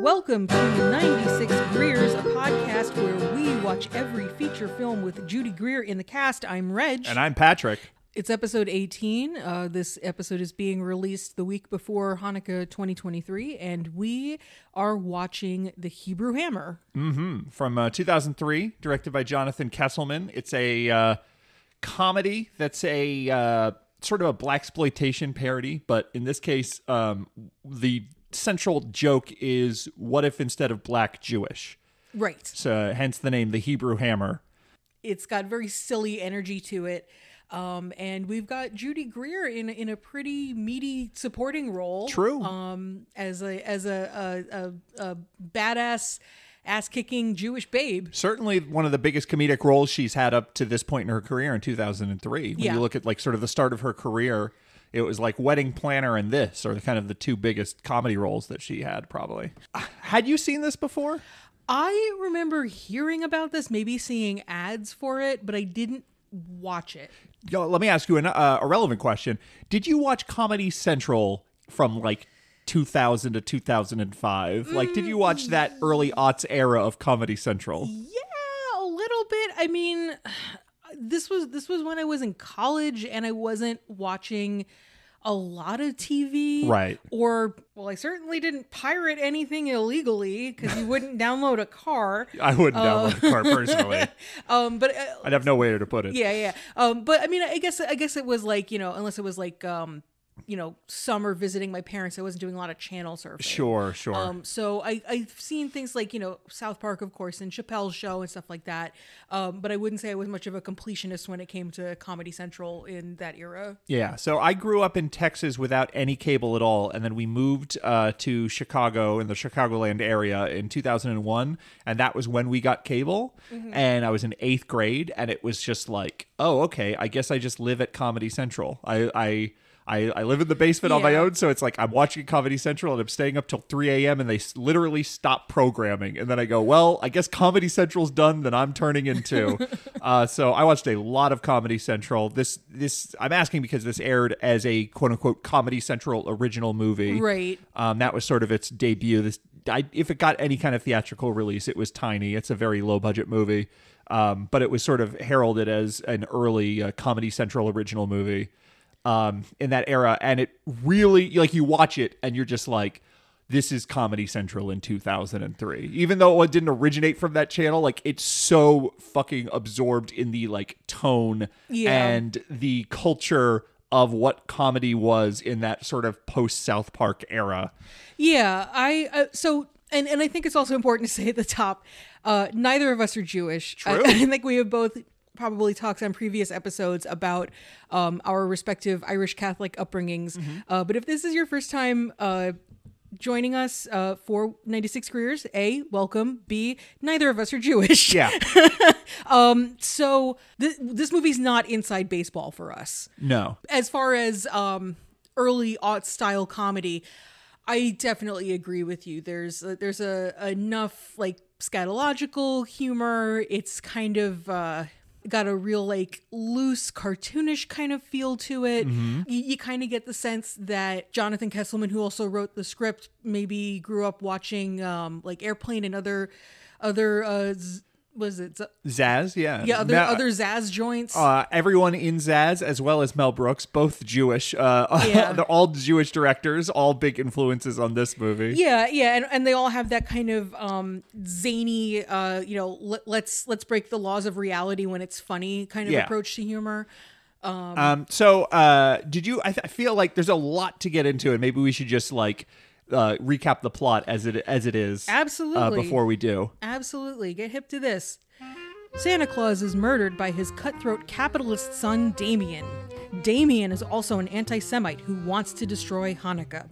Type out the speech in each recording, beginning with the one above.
Welcome to 96 Greers, a podcast where we watch every feature film with Judy Greer in the cast. I'm Reg. And I'm Patrick. It's episode 18. Uh, this episode is being released the week before Hanukkah 2023, and we are watching The Hebrew Hammer. from uh, 2003, directed by Jonathan Kesselman. It's a uh, comedy that's a uh, sort of a blaxploitation parody, but in this case, um, the central joke is what if instead of black Jewish? Right. So hence the name, the Hebrew Hammer. It's got very silly energy to it. Um, and we've got Judy Greer in in a pretty meaty supporting role. True. Um, as a as a a, a, a badass ass kicking Jewish babe. Certainly one of the biggest comedic roles she's had up to this point in her career in 2003. When Yeah. you look at like sort of the start of her career, it was like Wedding Planner and this are the kind of the two biggest comedy roles that she had probably. Had you seen this before? I remember hearing about this, maybe seeing ads for it, but I didn't watch it. Yo, let me ask you an, uh, a relevant question. Did you watch Comedy Central from like 2000 to 2005? Like, did you watch that early aughts era of Comedy Central? Yeah, a little bit. I mean, this was this was when I was in college and I wasn't watching a lot of TV. Right. Or well, I certainly didn't pirate anything illegally because you wouldn't download a car. I wouldn't download a car personally. Um, but uh, I'd have no way to put it. yeah, yeah. Um, but I mean, I guess I guess it was like you know, unless it was like um, you know, summer visiting my parents, I wasn't doing a lot of channel surfing. Sure, sure. Um, so I, I've seen things like, you know, South Park, of course, and Chappelle's show and stuff like that. Um, but I wouldn't say I was much of a completionist when it came to Comedy Central in that era. Yeah, so I grew up in Texas without any cable at all, and then we moved uh, to Chicago in the Chicagoland area in 2001, and that was when we got cable. And I was in eighth grade, and it was just like, oh, okay, I guess I just live at Comedy Central. I I. I, I live in the basement on my own, so it's like I'm watching Comedy Central and I'm staying up till 3 a.m. and they literally stop programming. And then I go, well, I guess Comedy Central's done, then I'm turning into. uh, so I watched a lot of Comedy Central. This this I'm asking because this aired as a quote unquote Comedy Central original movie. Right. Um, that was sort of its debut. This I, if it got any kind of theatrical release, it was tiny. It's a very low budget movie, um, but it was sort of heralded as an early uh, Comedy Central original movie um, in that era, and it really like you watch it and you're just like. This is Comedy Central in 2003. Even though it didn't originate from that channel, like it's so fucking absorbed in the like tone Yeah. and the culture of what comedy was in that sort of post South Park era. Yeah. I, uh, so, and, and I think it's also important to say at the top, uh, neither of us are Jewish. I, True. I think we have both probably talked on previous episodes about um, our respective Irish Catholic upbringings. Uh, but if this is your first time, uh, joining us uh, for 96 Greers a welcome b neither of us are jewish Yeah. um so th- this movie's not inside baseball for us No. as far as um early aught style comedy i definitely agree with you there's uh, there's a enough like scatological humor it's kind of uh got a real like loose cartoonish kind of feel to it. You, you kind of get the sense that jonathan kesselman who also wrote the script maybe grew up watching um like airplane and other other uh z- was it Z- Zaz, yeah. yeah other Ma- other zaz joints uh, everyone in Zaz, as well as Mel Brooks, both Jewish. Uh, Yeah. they're all Jewish directors, all big influences on this movie. Yeah, yeah, and, and they all have that kind of um zany, uh, you know, let, let's let's break the laws of reality when it's funny kind of Yeah. approach to humor. Um, so, uh, did you? I, th- I feel like there's a lot to get into, and maybe we should just like uh, recap the plot as it as it is. Uh, Absolutely. before we do. Absolutely, get hip to this. Santa Claus is murdered by his cutthroat capitalist son Damien. Damien is also an anti-Semite who wants to destroy Hanukkah.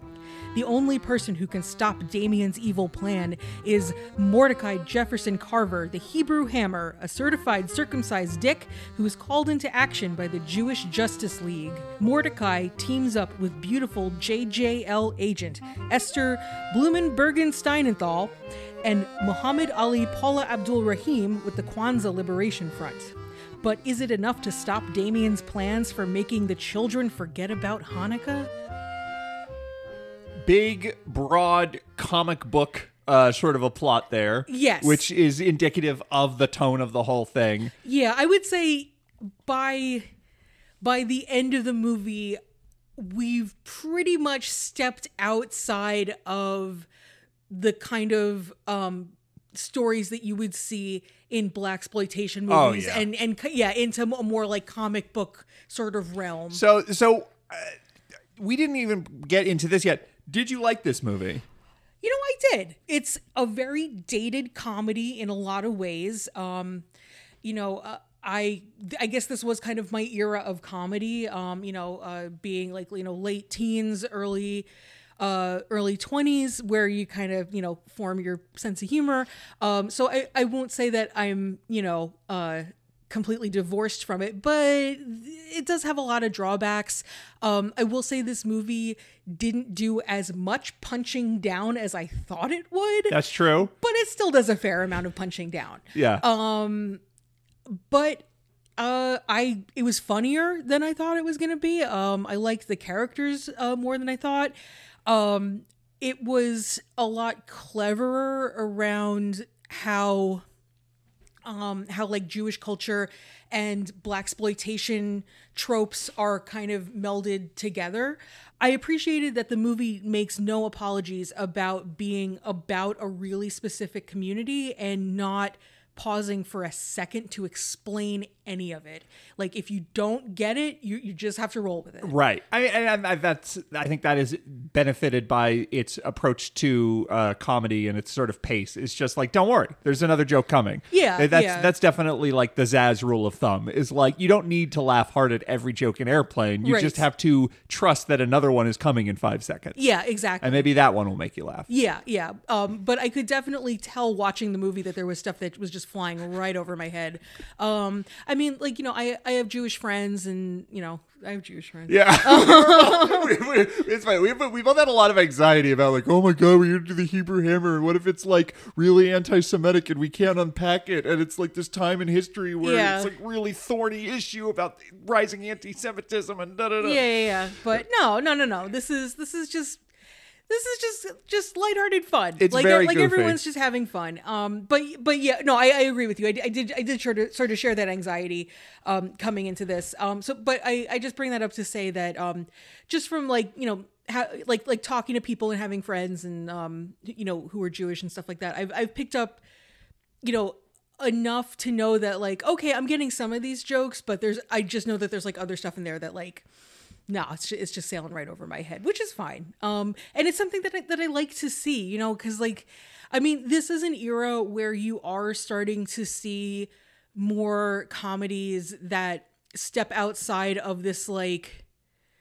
The only person who can stop Damien's evil plan is Mordecai Jefferson Carver, the Hebrew Hammer, a certified circumcised dick who is called into action by the Jewish Justice League. Mordecai teams up with beautiful JJL agent Esther Blumenbergen Steinenthal and Muhammad Ali Paula Abdul Rahim with the Kwanzaa Liberation Front. But is it enough to stop Damien's plans for making the children forget about Hanukkah? Big, broad comic book uh, sort of a plot there. Yes. which is indicative of the tone of the whole thing. Yeah, I would say by by the end of the movie we've pretty much stepped outside of the kind of um stories that you would see in blaxploitation Oh, movies yeah. and and yeah into a more like comic book sort of realm. So, so uh, we didn't even get into this yet. Did you like this movie? You know, I did. It's a very dated comedy in a lot of ways. Um, you know, uh, I I guess this was kind of my era of comedy. Um, you know, uh, being like you know late teens, early uh early 20s where you kind of you know form your sense of humor um so i i won't say that i'm you know uh completely divorced from it, but it does have a lot of drawbacks. Um, I will say this movie didn't do as much punching down as I thought it would, That's true. but it still does a fair amount of punching down. Yeah. Um, But uh, I it was funnier than I thought it was gonna be. Um, I liked the characters uh, more than I thought. Um, it was a lot cleverer around how um how like Jewish culture and blaxploitation tropes are kind of melded together. I appreciated that the movie makes no apologies about being about a really specific community and not pausing for a second to explain any of it. Like if you don't get it, you, you just have to roll with it. Right. I mean, and I, that's I think that is benefited by its approach to uh, comedy and its sort of pace. It's just like, don't worry, there's another joke coming. Yeah, that's yeah. that's definitely like the Zaz rule of thumb. Is like you don't need to laugh hard at every joke in Airplane. You Right. just have to trust that another one is coming in five seconds. Yeah, exactly. And maybe that one will make you laugh. Yeah, yeah. Um, but I could definitely tell watching the movie that there was stuff that was just flying right over my head. Um, I mean, like you know, I I have Jewish friends, and you know, I have Jewish friends. Yeah, um, We- we- it's fine. We've, we both had a lot of anxiety about like, oh my god, we're into the Hebrew Hammer, and what if it's like really anti-Semitic and we can't unpack it, and it's like this time in history where Yeah. it's like really thorny issue about rising anti-Semitism and da da da. yeah, yeah, yeah. But no, no, no, no. This is this is just this is just just lighthearted fun. It's like very like goofy. everyone's just having fun. Um, but but yeah, no, I, I agree with you. I, I did I did sort of sort of share that anxiety um coming into this. Um, so but I I just bring that up to say that um just from like you know. Like like talking to people and having friends and um you know who are Jewish and stuff like that. I've I've picked up you know enough to know that like okay i'm getting some of these jokes but there's i just know that there's like other stuff in there that like no it's just, it's just sailing right over my head which is fine. Um and it's something that I, that i like to see you know because like i mean this is an era where you are starting to see more comedies that step outside of this like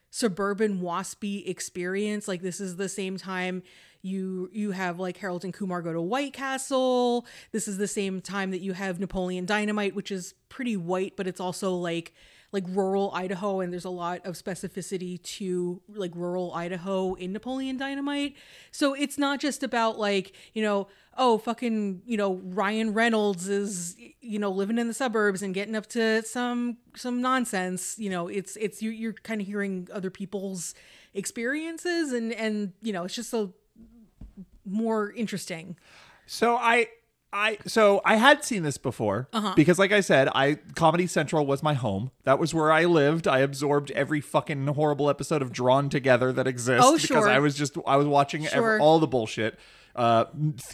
suburban waspy experience. Like this is the same time you you have like Harold and Kumar go to White Castle. This is the same time that you have Napoleon Dynamite which is pretty white but it's also like like rural Idaho and there's a lot of specificity to like rural Idaho in Napoleon Dynamite so it's not just about like you know oh fucking you know Ryan Reynolds is you know living in the suburbs and getting up to some some nonsense you know it's it's you you're kind of hearing other people's experiences and and you know it's just so more interesting So I. I so I had seen this before Uh-huh. because, like I said, I Comedy Central was my home. That was where I lived. I absorbed every fucking horrible episode of Drawn Together that exists Oh, sure. because. I was just I was watching ev- Sure. all the bullshit, uh,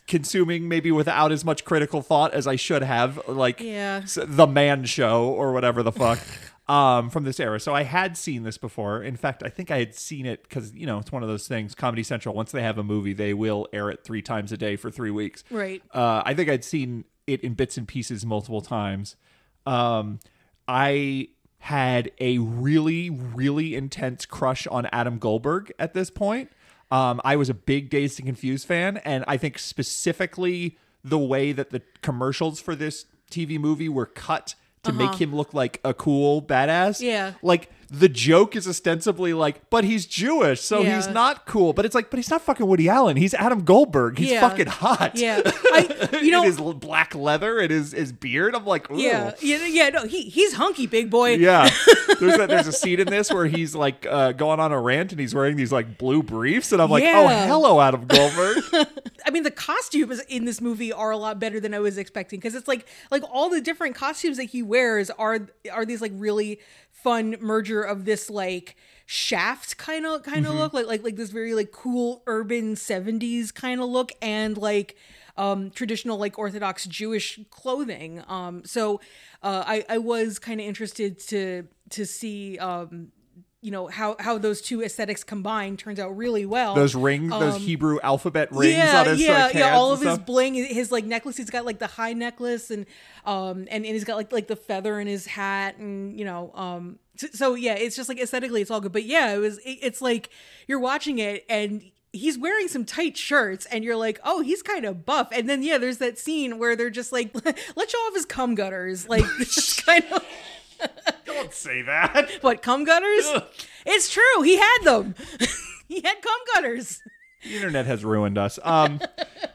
consuming maybe without as much critical thought as I should have, like Yeah. the Man Show or whatever the fuck. Um, from this era, so I had seen this before. In fact, I think I had seen it because you know it's one of those things. Comedy Central, once they have a movie, they will air it three times a day for three weeks. Right. Uh, I think I'd seen it in bits and pieces multiple times. Um, I had a really, really intense crush on Adam Goldberg at this point. Um, I was a big Dazed and Confused fan, and I think specifically the way that the commercials for this TV movie were cut to make him look like a cool badass. Uh-huh. Yeah. Like the joke is ostensibly like, but he's Jewish, so Yeah. he's not cool. But it's like, but he's not fucking Woody Allen. He's Adam Goldberg. He's Yeah. fucking hot. Yeah. I- you know- his black leather and his his beard. I'm like, Ooh. yeah yeah yeah no he he's hunky big boy Yeah, there's a, there's a scene in this where he's like uh, going on a rant and he's wearing these like blue briefs and I'm like, oh hello Adam Goldberg. I mean, the costumes in this movie are a lot better than I was expecting because it's like like all the different costumes that he wears are are these like really fun merger of this like shaft kind of kind of Mm-hmm. look like like like this very like cool urban 70s kind of look and like um traditional like orthodox jewish clothing um so uh i i was kind of interested to to see um you know how how those two aesthetics combine turns out really well Those rings, those Hebrew alphabet rings Um, yeah, on his yeah, like, yeah. All of his bling, his like necklace. He's got like the high necklace, and um, and, and he's got like like the feather in his hat, and you know, um. So, so yeah, it's just like aesthetically, it's all good. But yeah, it was. It, it's like you're watching it, and he's wearing some tight shirts, and you're like, oh, he's kind of buff. And then yeah, there's that scene where they're just like, let's show off his cum gutters, like it's just kind of Don't say that. what cum gutters. It's true. He had them. he had cum gutters. The internet has ruined us. Um,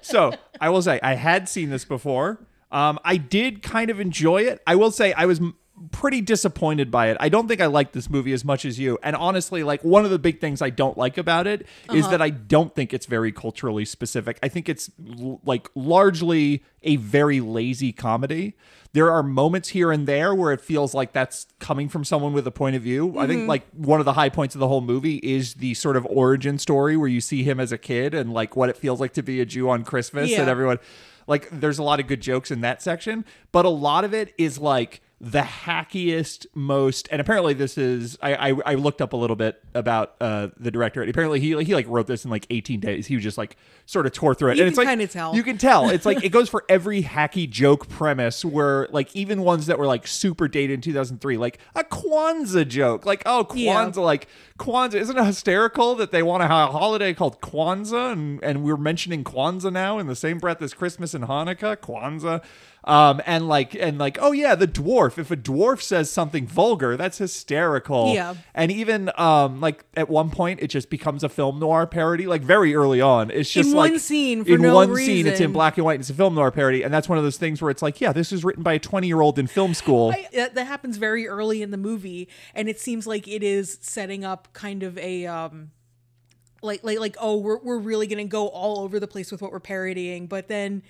so I will say I had seen this before. Um, I did kind of enjoy it. I will say I was m- pretty disappointed by it. I don't think I liked this movie as much as you. And honestly, like one of the big things I don't like about it is Uh-huh. that I don't think it's very culturally specific. I think it's l- like largely a very lazy comedy. There are moments here and there where it feels like that's coming from someone with a point of view. I Mm-hmm. think like one of the high points of the whole movie is the sort of origin story where you see him as a kid and like what it feels like to be a Jew on Christmas and everyone like there's a lot of good jokes in that section, but a lot of it is like the hackiest, most, and apparently this is. I I, I looked up a little bit about uh, the director. And apparently he he like wrote this in like 18 days. He was just like sort of tore through it, You and it's can like tell. you can tell. It's like it goes for every hacky joke premise. Where like even ones that were like super dated in 2003, like a Kwanzaa joke, like oh Yeah. Kwanzaa, like Kwanzaa. Isn't it hysterical that they want to have a holiday called Kwanzaa, and and we're mentioning Kwanzaa now in the same breath as Christmas and Hanukkah, Kwanzaa. Um, and like and like oh yeah, the dwarf. If a dwarf says something vulgar, that's hysterical. Yeah. And even um, like at one point, it just becomes a film noir parody. Like very early on, it's just In like one scene for in no one scene, it's in black and white. and It's a film noir parody, and that's one of those things where it's like, yeah, this is written by a twenty-year-old in film school. I, that, that happens very early in the movie and it seems like it is setting up kind of a um like like like oh we're we're really to go all over the place with what we're parodying but then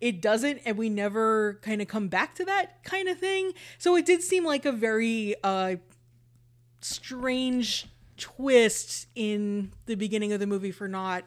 it doesn't and we never kind of come back to that kind of thing. So it did seem like a very uh strange twist in the beginning of the movie for not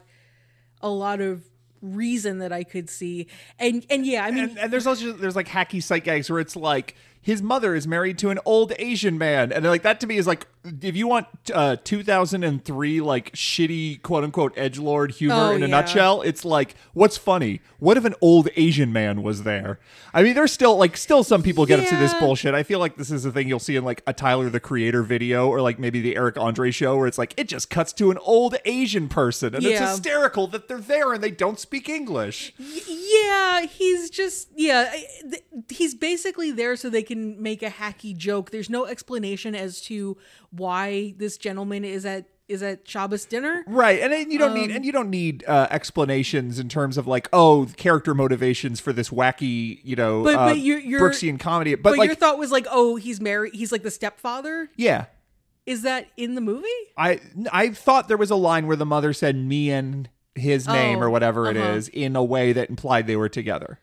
a lot of reason that I could see. And and yeah I mean and, and there's also there's like hacky sight gags where it's like his mother is married to an old Asian man, and like that to me is like if you want uh, 2003 like shitty quote unquote edge lord humor Oh, in a yeah. nutshell, it's like what's funny? What if an old Asian man was there? I mean, there's still like still some people get up to this bullshit. I feel like this is a thing you'll see in like a Tyler the Creator video or like maybe the Eric Andre show where it's like it just cuts to an old Asian person, and it's hysterical that they're there and they don't speak English. Yeah, he's just yeah, he's basically there so they can make a hacky joke. There's no explanation as to why this gentleman is at is at Shabbos dinner. Right, and you don't Um, need and you don't need uh, explanations in terms of like oh character motivations for this wacky you know But- uh, but you're- you're- Brooksian comedy, but, But, like your thought was like, "Oh, he's married. He's like the stepfather." yeah, Is that in the movie? I I thought there was a line where the mother said me and his name Oh, or whatever it uh-huh. is in a way that implied they were together.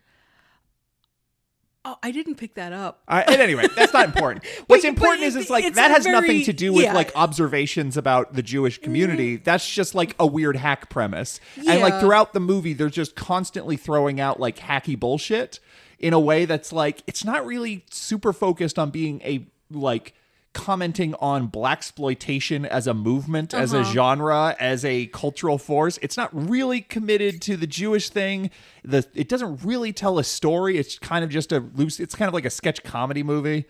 Oh, I didn't pick that up. Uh, and anyway, that's not important. What's But- important but is it's like it's that has nothing to do with yeah. Mm-hmm. like observations about the Jewish community. That's just like a weird hack premise. And like throughout the movie, they're just constantly throwing out like hacky bullshit in a way that's like it's not really super focused on being a like commenting on blaxploitation as a movement as Uh-huh. a genre as a cultural force. It's not really committed to the jewish thing. The it doesn't really tell a story. It's kind of just a loose it's kind of like a sketch comedy movie.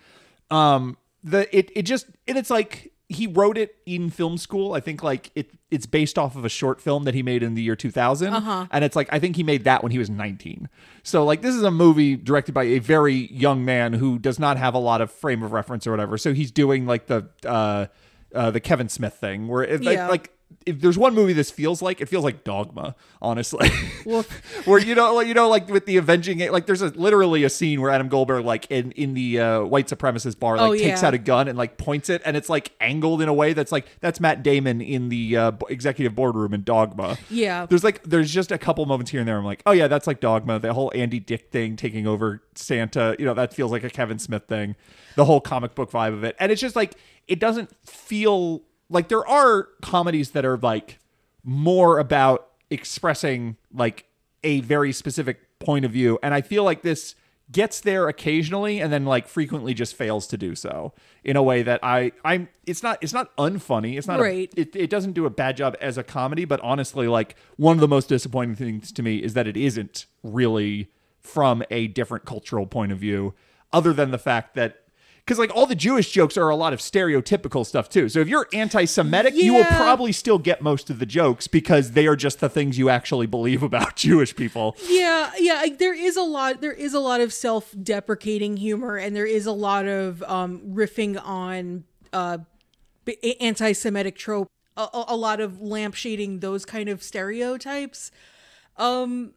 Um the it it just and it's like he wrote it in film school. I think like it it's based off of a short film that he made in the year 2000 Uh-huh. and it's like i think he made that when he was 19 so like this is a movie directed by a very young man who does not have a lot of frame of reference or whatever. So he's doing like the uh uh, the Kevin Smith thing, where it, like, like if there's one movie this feels like, it feels like Dogma, honestly. Well- where you know, like, you know, like with the avenging, like there's a literally a scene where Adam Goldberg, like in in the uh, white supremacist bar, like Oh, takes yeah. out a gun and like points it, and it's like angled in a way that's like that's Matt Damon in the uh, executive boardroom in Dogma. Yeah. there's like there's just a couple moments here and there. I'm like, oh yeah, that's like Dogma. The whole Andy Dick thing taking over Santa, you know, that feels like a Kevin Smith thing. The whole comic book vibe of it, and it's just like it doesn't feel like there are comedies that are like more about expressing like a very specific point of view, and I feel like this gets there occasionally and then like frequently just fails to do so in a way that I I'm it's not it's not unfunny. It's not a- it, it doesn't do a bad job as a comedy, but honestly, like one of the most disappointing things to me is that it isn't really from a different cultural point of view, other than the fact that because like all the Jewish jokes are a lot of stereotypical stuff too. So if you're anti-Semitic, you will probably still get most of the jokes because they are just the things you actually believe about Jewish people. Yeah, yeah. Like, there is a lot. There is a lot of self-deprecating humor, and there is a lot of um, riffing on uh, anti-Semitic trope. A, a, lot of lampshading those kind of stereotypes. Um,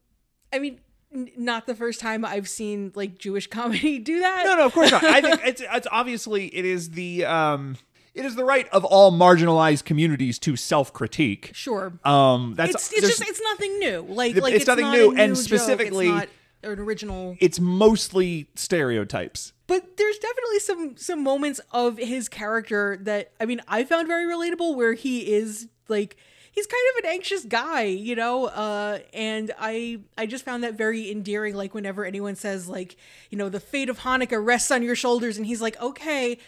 I mean, not the first time I've seen like Jewish comedy do that. No, no, of course not. I think it's it's obviously it is the um it is the right of all marginalized communities to self-critique. Sure. Um, that's it's it's just it's nothing new. Like It's like it's, nothing not new, a and joke. specifically- it's not an original. it's mostly stereotypes. but there's definitely some some moments of his character that I mean I found very relatable where he is like he's kind of an anxious guy, you know, uh, and I I just found that very endearing. Like whenever anyone says like you know the fate of Hanukkah rests on your shoulders, and he's like, okay,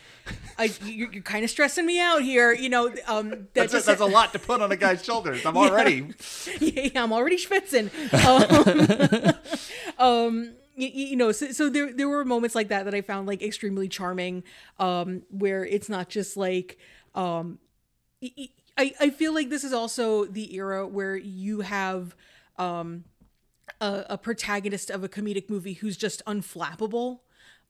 I, you're, you're kind of stressing me out here, you know. Um, that That's, just that's a lot to put on a guy's shoulders. I'm already yeah, I'm already schwitzing. Um, um you, know, so, so there there were moments like that that I found like extremely charming, um, where it's not just like, um, I I feel like this is also the era where you have, um, a, a protagonist of a comedic movie who's just unflappable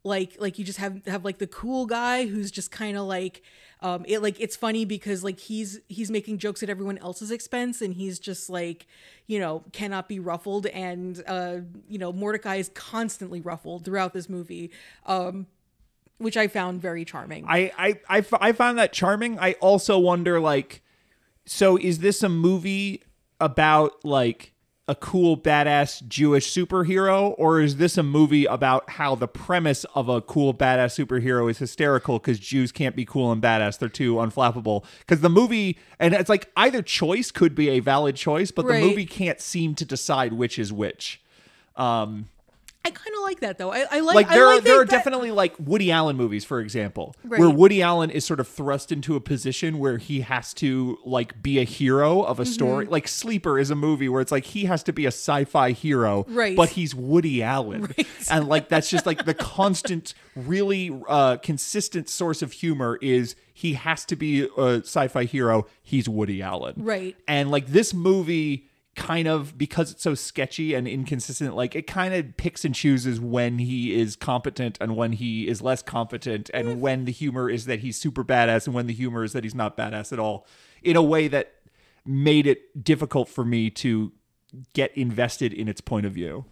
like like you just have have like the cool guy who's just kind of like um it like it's funny because like he's he's making jokes at everyone else's expense and he's just like you know cannot be ruffled and uh you know Mordecai is constantly ruffled throughout this movie um which I found very charming. I, I, I, found that charming. I also wonder, like, so is this a movie about like a cool badass Jewish superhero, or is this a movie about how the premise of a cool badass superhero is hysterical because Jews can't be cool and badass; they're too unflappable. Because the movie, and it's like either choice could be a valid choice, but Right. the movie can't seem to decide which is which. Um, I kind of like that though. I, I like like there I are like there that- are definitely like Woody Allen movies, for example, Right. where Woody Allen is sort of thrust into a position where he has to like be a hero of a story. Mm-hmm. Like Sleeper is a movie where it's like he has to be a sci-fi hero, Right. But he's Woody Allen, and like that's just like the constant, really uh, consistent source of humor is he has to be a sci-fi hero. He's Woody Allen, Right. and like this movie kind of because it's so sketchy and inconsistent like it kind of picks and chooses when he is competent and when he is less competent and when the humor is that he's super badass and when the humor is that he's not badass at all in a way that made it difficult for me to get invested in its point of view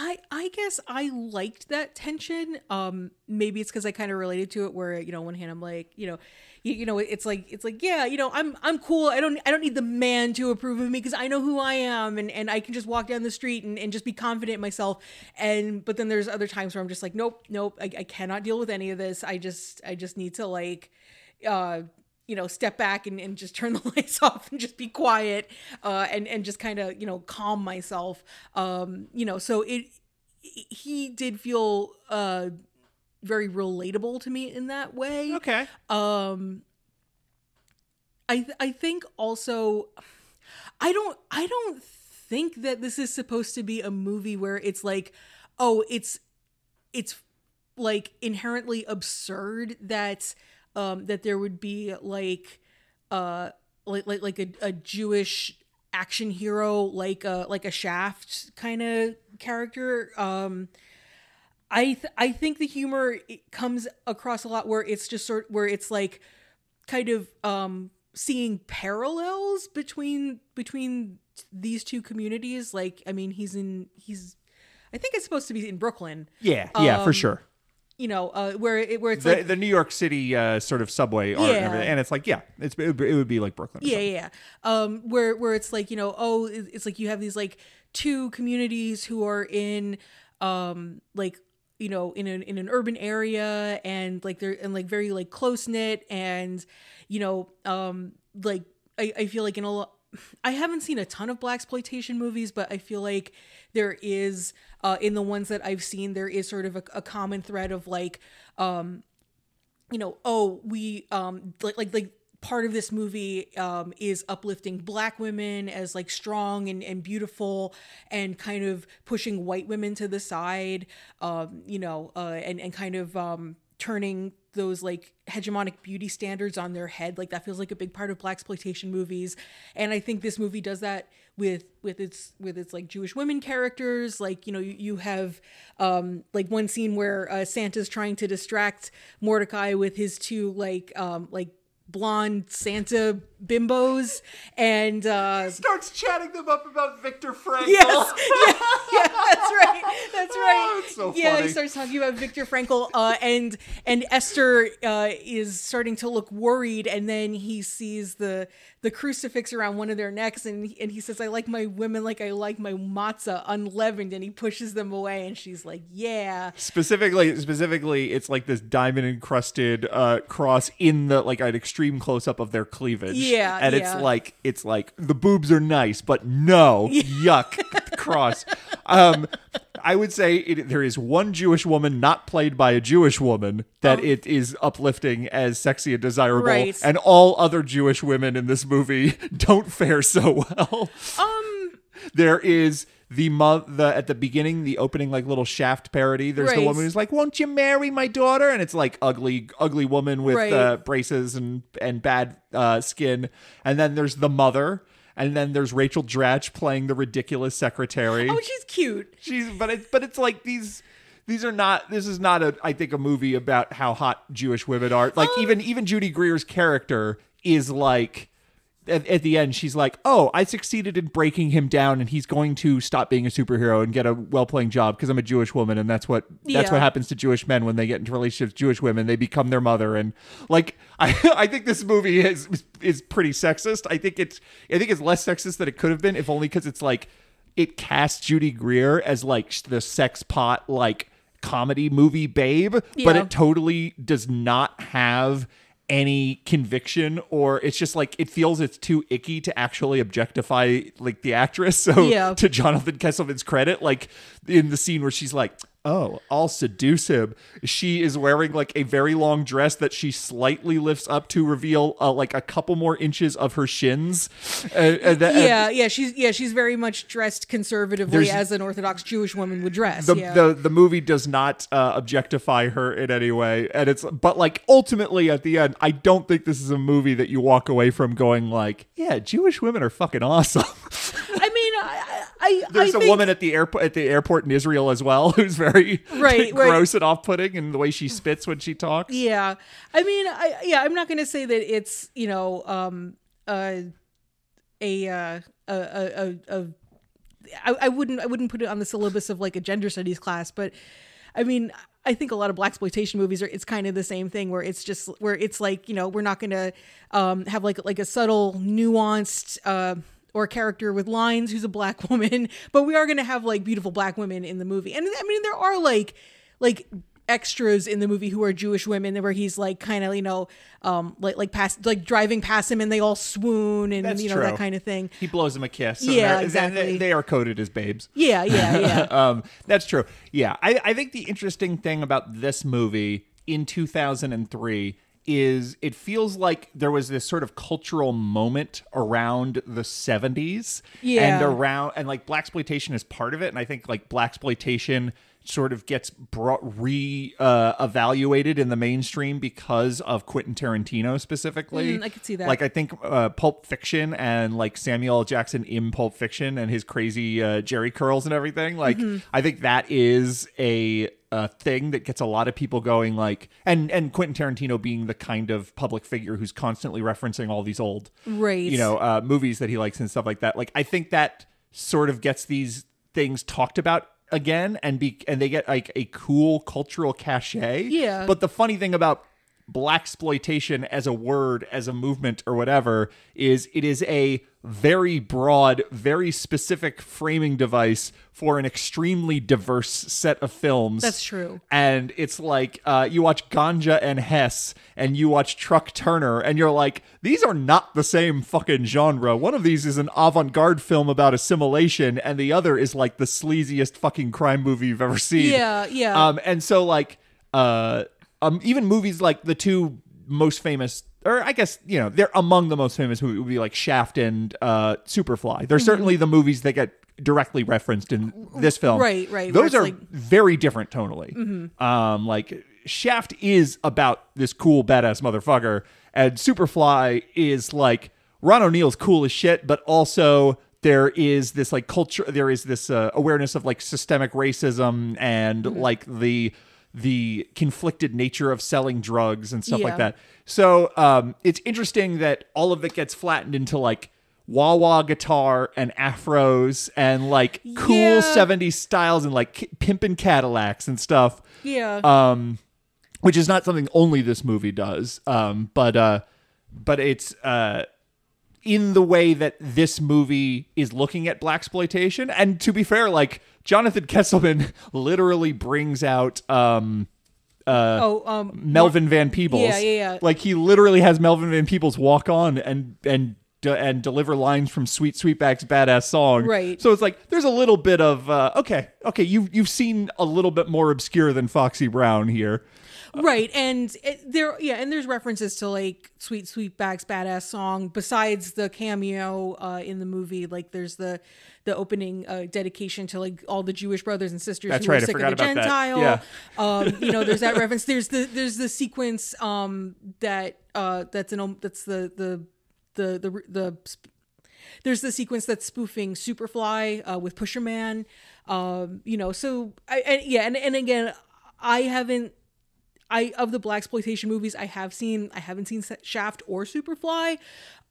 I I guess I liked that tension. Um, maybe it's because I kind of related to it. Where you know, on one hand, I'm like, you know, you, you know, it's like it's like, yeah, you know, I'm I'm cool. I don't I don't need the man to approve of me because I know who I am, and and I can just walk down the street and, and just be confident in myself. And but then there's other times where I'm just like, nope, nope, I, I cannot deal with any of this. I just I just need to like, uh, you know, step back and, and just turn the lights off and just be quiet, uh, and and just kind of you know calm myself. Um, you know, so it he did feel uh very relatable to me in that way. okay Um, I th- I think also, I don't I don't think that this is supposed to be a movie where it's like, oh, it's it's like inherently absurd that um that there would be like uh like like like a, a Jewish action hero like a like a Shaft kind of character. Um I th- I think the humor comes across a lot where it's just sort where it's like kind of um seeing parallels between between these two communities. Like, I mean, he's in he's I think it's supposed to be in Brooklyn. Yeah, yeah, for Um, sure. You know, uh, where it, where it's The, like the New York City uh, sort of subway, art and, everything. and it's like, yeah, it's it would be, it would be like Brooklyn. yeah, something. yeah, yeah. Um, where where it's like you know, oh, it's like you have these like two communities who are in, um, like you know, in an in an urban area and like they're and like very like close knit and you know, um, like I I feel like in a lot. I haven't seen a ton of blaxploitation movies, but I feel like there is uh, in the ones that I've seen there is sort of a, a common thread of like um, you know, oh, we um like like like part of this movie um is uplifting black women as like strong and, and beautiful and kind of pushing white women to the side um you know uh and and kind of um turning those like hegemonic beauty standards on their head like that feels like a big part of blaxploitation movies. And i think this movie does that with with its with its like jewish women characters. Like you know you, you have um like one scene where uh, santa's trying to distract mordecai with his two like um like blonde santa bimbos and uh Starts chatting them up about Viktor Frankl. Yes, yeah, yeah, that's right, that's right. Oh, it's so yeah, funny. he starts talking about Viktor Frankl, uh, and and Esther uh, is starting to look worried, and then he sees the the crucifix around one of their necks, and he- and he says, "I like my women like I like my matzah unleavened," and he pushes them away, and she's like, "Yeah." specifically specifically it's like this diamond encrusted uh cross in the like an extreme close up of their cleavage Yeah, and yeah. it's like it's like the boobs are nice but no yuck cross um I would say it, there is one Jewish woman not played by a Jewish woman that it is uplifting as sexy and desirable, Oh. Right. and all other Jewish women in this movie don't fare so well. Um. There is the mo- the at the beginning, the opening like little Shaft parody. There's the woman who's like, "Won't you marry my daughter?" And it's like ugly, ugly woman with Right. uh, braces and and bad uh, skin. And then there's the mother. And then there's Rachel Dratch playing the ridiculous secretary. Oh, she's cute. She's but it but it's like these these are not this is not a I think a movie about how hot Jewish women are. Like even even Judy Greer's character is like at, at the end she's like, "Oh, I succeeded in breaking him down and he's going to stop being a superhero and get a well-paying job because I'm a Jewish woman and that's what that's Yeah. what happens to Jewish men when they get into relationships with Jewish women, they become their mother and like I I think this movie is is pretty sexist. I think it's I think it's less sexist than it could have been if only cuz it's like it casts Judy Greer as like the sex pot like comedy movie babe, but it totally does not have any conviction or it's just like it feels it's too icky to actually objectify like the actress. So Yeah. to Jonathan Kesselman's credit, like in the scene where she's like, Oh, I'll seduce him. She is wearing like a very long dress that she slightly lifts up to reveal uh, like a couple more inches of her shins. And the- and- yeah, yeah, she's yeah, she's very much dressed conservatively as an Orthodox Jewish woman would dress. the, yeah. the the movie does not uh, objectify her in any way and it's but like ultimately at the end i don't think this is a movie that you walk away from going like yeah jewish women are fucking awesome I mean, I, I, there's I a think, woman at the airport at the airport in israel as well who's very Right, right. gross and off-putting in the way she spits when she talks Yeah, I mean, I yeah, I'm not going to say that it's you know um uh, a uh, a a a. a I, I wouldn't I wouldn't put it on the syllabus of like a gender studies class, but I mean I think a lot of blaxploitation movies are it's kind of the same thing where it's just where it's like you know we're not going to um, have like like a subtle nuanced uh, or a character with lines who's a black woman, but we are going to have like beautiful black women in the movie, and I mean there are like like extras in the movie who are Jewish women where he's like kind of you know um like like past like driving past him and they all swoon and That's you know true. that kind of thing. he blows him a kiss and Yeah, exactly. they, they are coded as babes Yeah, yeah, yeah. um, that's true. Yeah, I, I think the interesting thing about this movie in 2003 is it feels like there was this sort of cultural moment around the 70s Yeah. and around and like blaxploitation is part of it and i think like blaxploitation sort of gets brought re uh, evaluated in the mainstream because of Quentin Tarantino specifically. Mm, I could see that. Like I think uh, Pulp Fiction and like Samuel L. Jackson in Pulp Fiction and his crazy uh, Jheri curls and everything. Like Mm-hmm. I think that is a uh, thing that gets a lot of people going like and and Quentin Tarantino being the kind of public figure who's constantly referencing all these old Right. you know uh, movies that he likes and stuff like that like I think that sort of gets these things talked about again and be and they get like a cool cultural cachet Yeah. but the funny thing about blaxploitation as a word as a movement or whatever is it is a very broad very specific framing device for an extremely diverse set of films That's true. and it's like uh, you watch Ganja and Hess and you watch Truck Turner and you're like these are not the same fucking genre one of these is an avant-garde film about assimilation and the other is like the sleaziest fucking crime movie you've ever seen Yeah, yeah. um and so like uh um even movies like the two most famous or I guess you know they're among the most famous movies would be like Shaft and uh Superfly they're Mm-hmm. certainly the movies that get directly referenced in this film Right, right, those are like- Mm-hmm. very different tonally. Um, like Shaft is about this cool badass motherfucker, and Superfly is like Ron O'Neal's cool as shit, but also there is this like culture, there is this uh, awareness of like systemic racism and Mm-hmm. like the the conflicted nature of selling drugs and stuff Yeah. like that. So um, it's interesting that all of it gets flattened into like wah wah guitar and afros and like cool Yeah. 70s styles and like k- pimpin' Cadillacs and stuff, yeah. um, which is not something only this movie does. Um, but uh, but it's uh, in the way that this movie is looking at blaxploitation. And to be fair, like Jonathan Kesselman literally brings out um, oh, um, Melvin Van Peebles. Yeah, yeah, yeah. Like he literally has Melvin Van Peebles walk on and and de- and deliver lines from Sweet Sweetback's badass song. Right. So it's like there's a little bit of uh, okay, okay, you've you've seen a little bit more obscure than Foxy Brown here. right and it, there yeah and there's references to like sweet sweetback's badass song besides the cameo uh in the movie like there's the the opening uh dedication to like all the jewish brothers and sisters That's who right, are sick of the gentile Yeah. um you know there's that reference there's the there's the sequence um that uh that's an that's the the the the the sp- there's the sequence that's spoofing Superfly uh, with Pusherman. Um, you know, so I and yeah, and, and again, I haven't. I of the blaxploitation movies I have seen, I haven't seen Shaft or Superfly.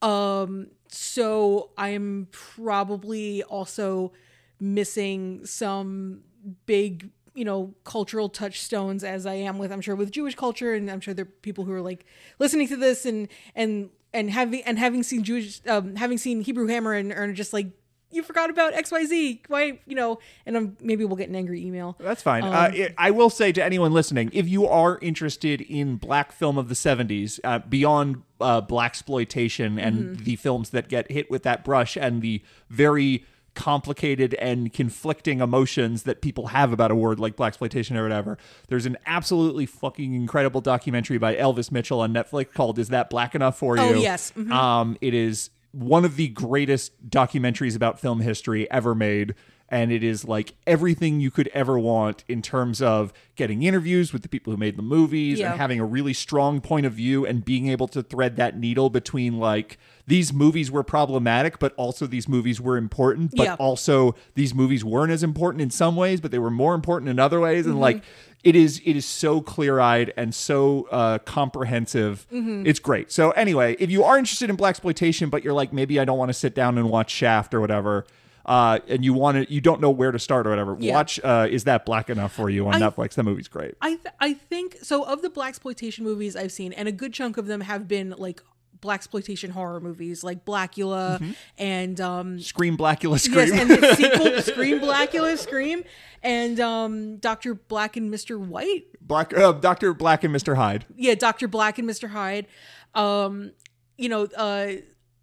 Um, so I'm probably also missing some big you know cultural touchstones as i am with i'm sure with jewish culture and i'm sure there are people who are like listening to this and and and having and having seen jewish um having seen hebrew hammer and are just like you forgot about xyz why you know and I'm, maybe we'll get an angry email That's fine. Um, uh, I- I will say to anyone listening, if you are interested in black film of the 70s, uh, beyond uh, blaxploitation and Mm-hmm. the films that get hit with that brush and the very complicated and conflicting emotions that people have about a word like blaxploitation or whatever, there's an absolutely fucking incredible documentary by Elvis Mitchell on Netflix called "Is That Black Enough for You?" Oh, yes. Mhm. Um, it is one of the greatest documentaries about film history ever made. And it is like everything you could ever want in terms of getting interviews with the people who made the movies Yeah. and having a really strong point of view and being able to thread that needle between like these movies were problematic, but also these movies were important, but Yeah. also these movies weren't as important in some ways, but they were more important in other ways. Mm-hmm. And like it is it is so clear eyed and so uh, comprehensive. Mm-hmm. It's great. So anyway, if you are interested in blaxploitation, but you're like maybe I don't want to sit down and watch Shaft or whatever. Uh, and you want to, you don't know where to start or whatever. Yeah. Watch, uh, is that black enough for you on I- Netflix? That movie's great. I th- I think so. Of the blaxploitation movies I've seen, and a good chunk of them have been like blaxploitation horror movies, like Blacula Mm-hmm. and um, Scream, Blacula, Scream. yes, and the sequel Scream, Blacula, Scream, and um, Doctor Black and Mister White. Black, uh, Doctor Black and Mr. Hyde. Yeah, Doctor Black and Mister Hyde. Um, you know, uh.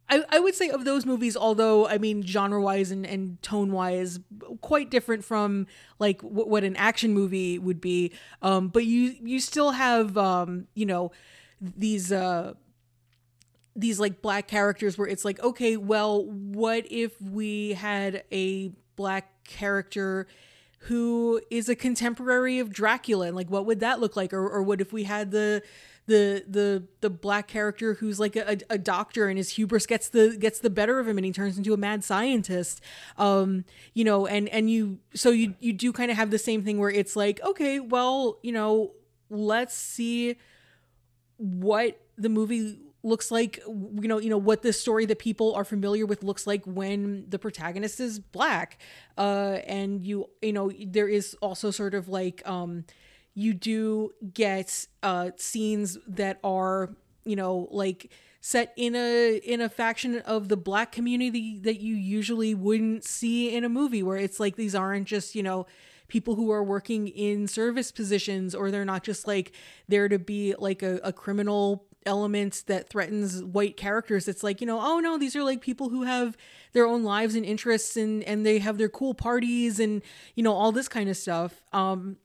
I, I would say of those movies, although I mean genre wise and, and tone wise, quite different from like w- what an action movie would be. Um, but you you still have um, you know these uh, these like black characters where it's like okay, well, what if we had a black character who is a contemporary of Dracula and like what would that look like or or what if we had the the the the black character who's like a, a doctor and his hubris gets the gets the better of him and he turns into a mad scientist. Um you know and and you so you you do kind of have the same thing where it's like okay well you know let's see what the movie looks like you know you know what the story that people are familiar with looks like when the protagonist is black. Uh and you you know there is also sort of like um you do get uh scenes that are you know like set in a in a faction of the black community that you usually wouldn't see in a movie where it's like these aren't just you know people who are working in service positions or they're not just like there to be like a, a criminal element that threatens white characters. It's like you know oh no these are like people who have their own lives and interests and and they have their cool parties and you know all this kind of stuff. Um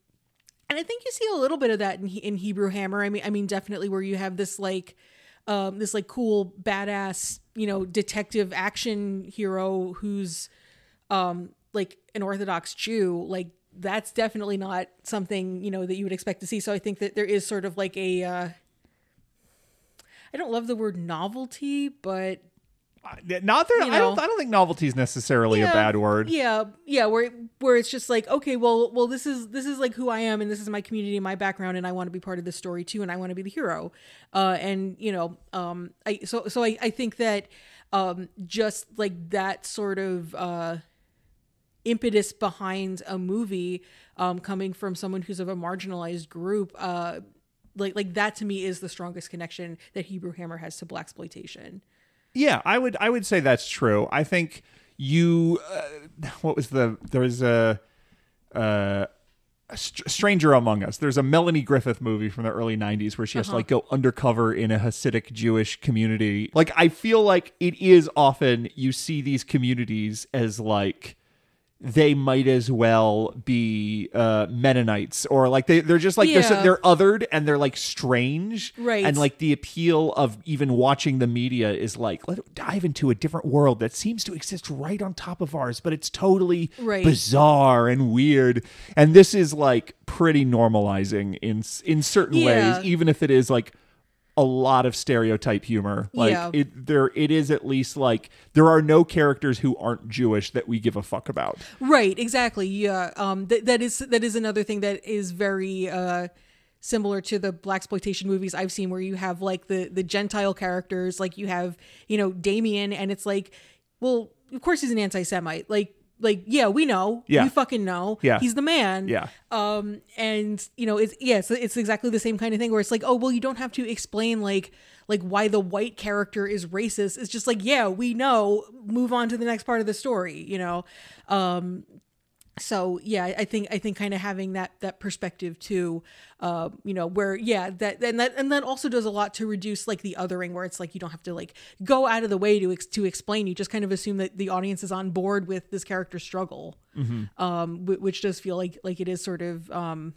and i think you see a little bit of that in, in hebrew hammer. I mean i mean definitely where you have this like um this like cool badass you know detective action hero who's um like an orthodox jew like that's definitely not something you know that you would expect to see. So i think that there is sort of like a uh I don't love the word novelty, but not that You I don't. I don't think novelty is necessarily a bad word. Yeah, yeah, where where it's just like, okay, well, well, this is this is like who I am, and this is my community, and my background, and I want to be part of this story too, and I want to be the hero, uh, and you know, um, I so so I I think that um, just like that sort of uh, impetus behind a movie um, coming from someone who's of a marginalized group, uh, like like that to me is the strongest connection that Hebrew Hammer has to blaxploitation. Yeah, I would I would say that's true. I think you uh, what was the there was a uh a Stranger Among Us. There's a Melanie Griffith movie from the early 90s where she has to like go undercover in a Hasidic Jewish community. Like I feel like it is often you see these communities as like they might as well be uh Mennonites or like they they're just like they're they're othered and they're like strange Right. and like the appeal of even watching the media is like let it dive into a different world that seems to exist right on top of ours but it's totally Right. bizarre and weird and this is like pretty normalizing in in certain Yeah. ways even if it is like a lot of stereotype humor like Yeah. it there it is at least like there are no characters who aren't jewish that we give a fuck about Right, exactly. Yeah, um, th- that is that is another thing that is very uh, similar to the blaxploitation movies I've seen, where you have like the the Gentile characters, like you have you know Damien, and it's like, well, of course he's an anti-Semite, like. Like yeah, we know. Yeah. we fucking know. Yeah. he's the man. Yeah. Um, and you know, it's yeah, it's, it's exactly the same kind of thing where it's like, oh well, you don't have to explain like like why the white character is racist. It's just like yeah, we know. Move on to the next part of the story. You know. Um, so yeah i think i think kind of having that that perspective too uh you know where yeah that and that and that also does a lot to reduce like the othering where it's like you don't have to like go out of the way to ex- to explain. You just kind of assume that the audience is on board with this character's struggle um wh- which does feel like like it is sort of um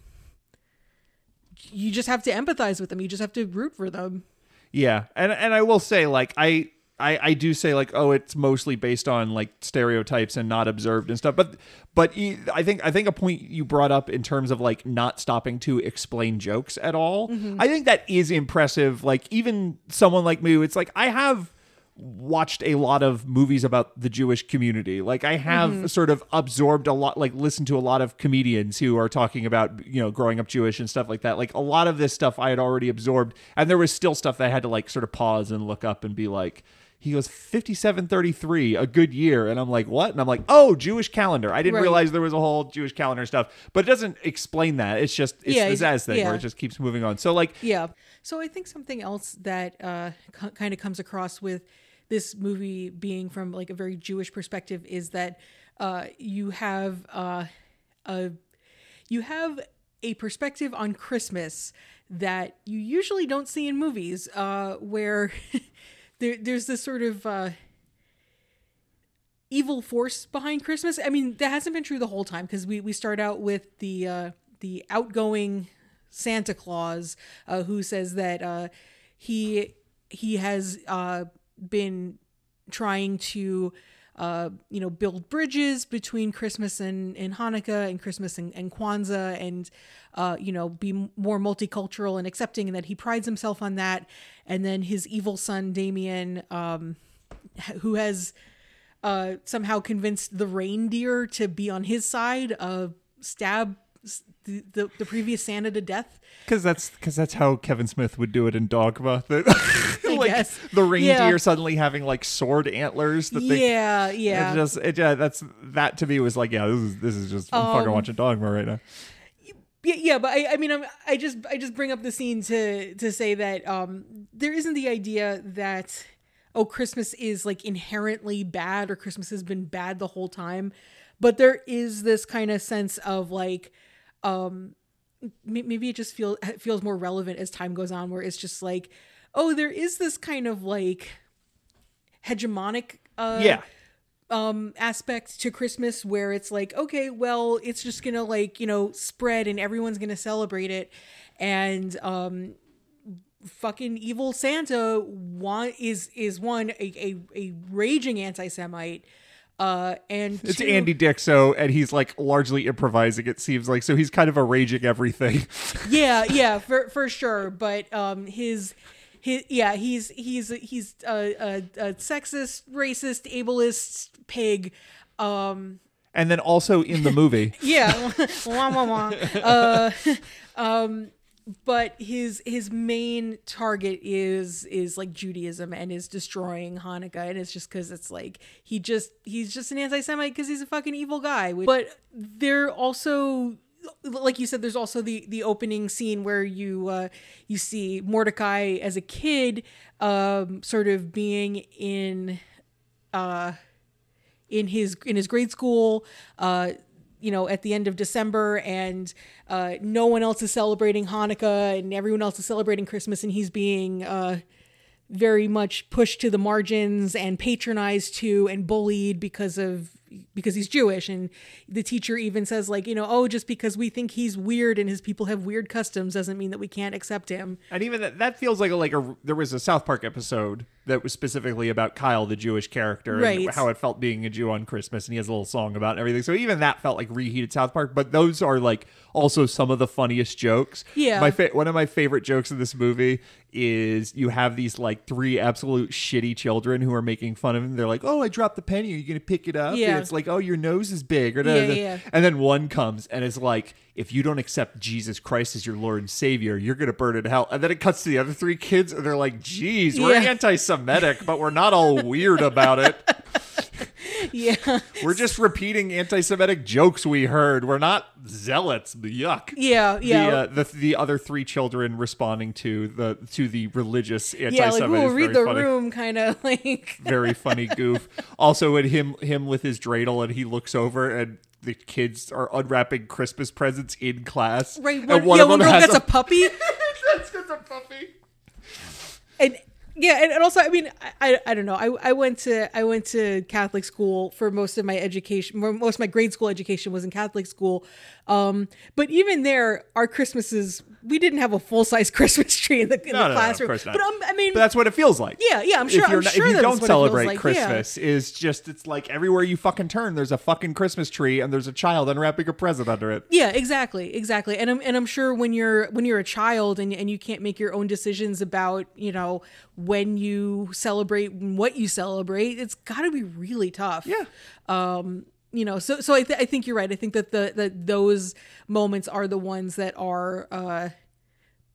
you just have to empathize with them. You just have to root for them. Yeah, and and I will say like I. I, I do say like oh it's mostly based on like stereotypes and not observed and stuff but but I think I think a point you brought up in terms of like not stopping to explain jokes at all mm-hmm. I think that is impressive like even someone like me it's like I have watched a lot of movies about the Jewish community. Like I have mm-hmm. sort of absorbed a lot like listened to a lot of comedians who are talking about, you know, growing up Jewish and stuff like that. Like a lot of this stuff I had already absorbed and there was still stuff that I had to like sort of pause and look up and be like he goes 5733 a good year and i'm like what and i'm like oh jewish calendar i didn't Right. realize there was a whole jewish calendar stuff but it doesn't explain that it's just it's Yeah, the zaz thing yeah. where it just keeps moving on so like Yeah. So I think something else that uh, c- kind of comes across with this movie being from like a very Jewish perspective is that uh, you have uh, a you have a perspective on Christmas that you usually don't see in movies, uh, where there, there's this sort of uh, evil force behind Christmas. I mean, that hasn't been true the whole time because we we start out with the uh, the outgoing Santa Claus uh, who says that uh, he he has uh, been trying to uh, you know, build bridges between Christmas and, and Hanukkah and Christmas and, and Kwanzaa and, uh, you know, be more multicultural and accepting, and that he prides himself on that. And then his evil son, Damien, um, who has uh, somehow convinced the reindeer to be on his side, uh, stab the, the, the previous Santa to death. Because that's because that's how Kevin Smith would do it in Dogma. The, like guess. the reindeer Yeah. suddenly having like sword antlers that they yeah, yeah. It just it yeah, that's that to me was like yeah this is this is just I'm fucking Um, watching Dogma right now. yeah, yeah, but I, I mean, I'm, I just, I just bring up the scene to, to say that um, there isn't the idea that oh, Christmas is like inherently bad or Christmas has been bad the whole time, but there is this kind of sense of like, um, maybe it just feels feels more relevant as time goes on, where it's just like, oh, there is this kind of like hegemonic, uh, yeah. um aspect to Christmas where it's like, okay, well, it's just gonna like, you know, spread and everyone's gonna celebrate it. And um fucking evil Santa one is is one a, a, a raging anti Semite. Uh and It's two- Andy Dick, so and he's like largely improvising. It seems like so he's kind of arranging everything. yeah yeah for for sure but um his his yeah he's he's he's a, a, a sexist racist ableist pig um and then also in the movie, yeah wah, wah, wah. Uh, um but his his main target is is like Judaism and is destroying Hanukkah and it's just because it's like he just he's just an anti-Semite because he's a fucking evil guy. But they're also like you said, there's also the the opening scene where you uh, you see Mordecai as a kid, um, sort of being in uh, in his in his grade school. Uh, you know, at the end of December, and uh, no one else is celebrating Hanukkah, and everyone else is celebrating Christmas, and he's being uh, very much pushed to the margins and patronized to and bullied because of because he's Jewish and the teacher even says like you know oh just because we think he's weird and his people have weird customs doesn't mean that we can't accept him and even that, that feels like a, like a there was a South Park episode that was specifically about Kyle, the Jewish character, and Right. how it felt being a Jew on Christmas, and he has a little song about everything. So even that felt like reheated South Park. But those are like also some of the funniest jokes. Yeah. my fa- one of my favorite jokes in this movie is you have these like three absolute shitty children who are making fun of him. They're like, "Oh, I dropped the penny. Are you gonna pick it up?" Yeah. It's like, "Oh, your nose is big," or Yeah, yeah. and then one comes and is like, if you don't accept Jesus Christ as your Lord and Savior, you're going to burn in hell. And then it cuts to the other three kids and they're like, geez, we're Yeah. anti Semitic, but we're not all weird about it. yeah We're just repeating anti Semitic jokes we heard. We're not zealots. Yuck. yeah yeah The, uh, the the other three children responding to the to the religious anti yeah like is read the funny. room kind of like very funny goof. Also, with him him with his dreidel, and he looks over, and the kids are unwrapping Christmas presents in class. right and one, one yeah, of one them girl has gets a, puppy That's just a puppy. Yeah and, and also i mean I, I i don't know. I i went to i went to catholic school for most of my education most of my grade school education was in catholic school um but even there our christmases we didn't have a full-size christmas tree in the, in No, the no, no, of classroom course not. but um, i mean But that's what it feels like. yeah yeah i'm sure if you're i'm not, sure if you don't is what it feels celebrate like, yeah. Christmas, is just it's like everywhere you fucking turn, there's a fucking Christmas tree and there's a child unwrapping a present under it. Yeah, exactly, exactly. And I'm and I'm sure when you're when you're a child and and you can't make your own decisions about you know when you celebrate what you celebrate, it's got to be really tough. Yeah. Um. You know, so so I th- I think you're right. I think that the that those moments are the ones that are uh,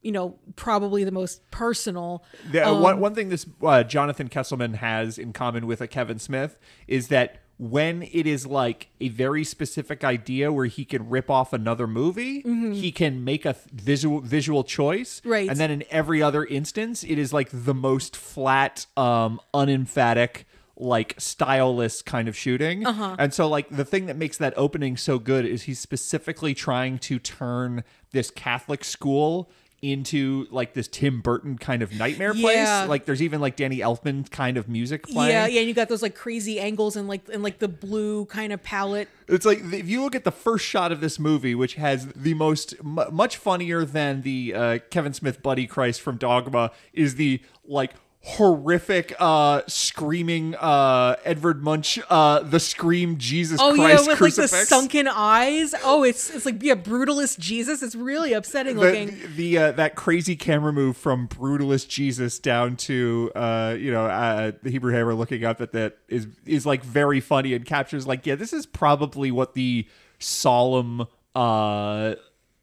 you know, probably the most personal. The, Um, one, one thing this uh, Jonathan Kesselman has in common with a Kevin Smith is that when it is like a very specific idea where he can rip off another movie, he can make a visual visual choice, Mm-hmm. Right. And then in every other instance, it is like the most flat, um, unemphatic. Like styleless kind of shooting, Uh-huh. and so like the thing that makes that opening so good is he's specifically trying to turn this Catholic school into like this Tim Burton kind of nightmare place. Yeah. Like there's even like Danny Elfman kind of music playing. Yeah, yeah, and you got those like crazy angles and like and like the blue kind of palette. It's like if you look at the first shot of this movie, which has the most mu much funnier than the uh, Kevin Smith Buddy Christ from Dogma, is the like horrific uh screaming uh Edvard Munch uh the scream Jesus Oh Christ yeah, with crucifix. like the sunken eyes. Oh, it's it's like yeah, brutalist Jesus. It's really upsetting the, looking. the uh, that crazy camera move from brutalist Jesus down to uh you know uh the Hebrew Hammer looking up at that is is like very funny and captures like yeah this is probably what the solemn uh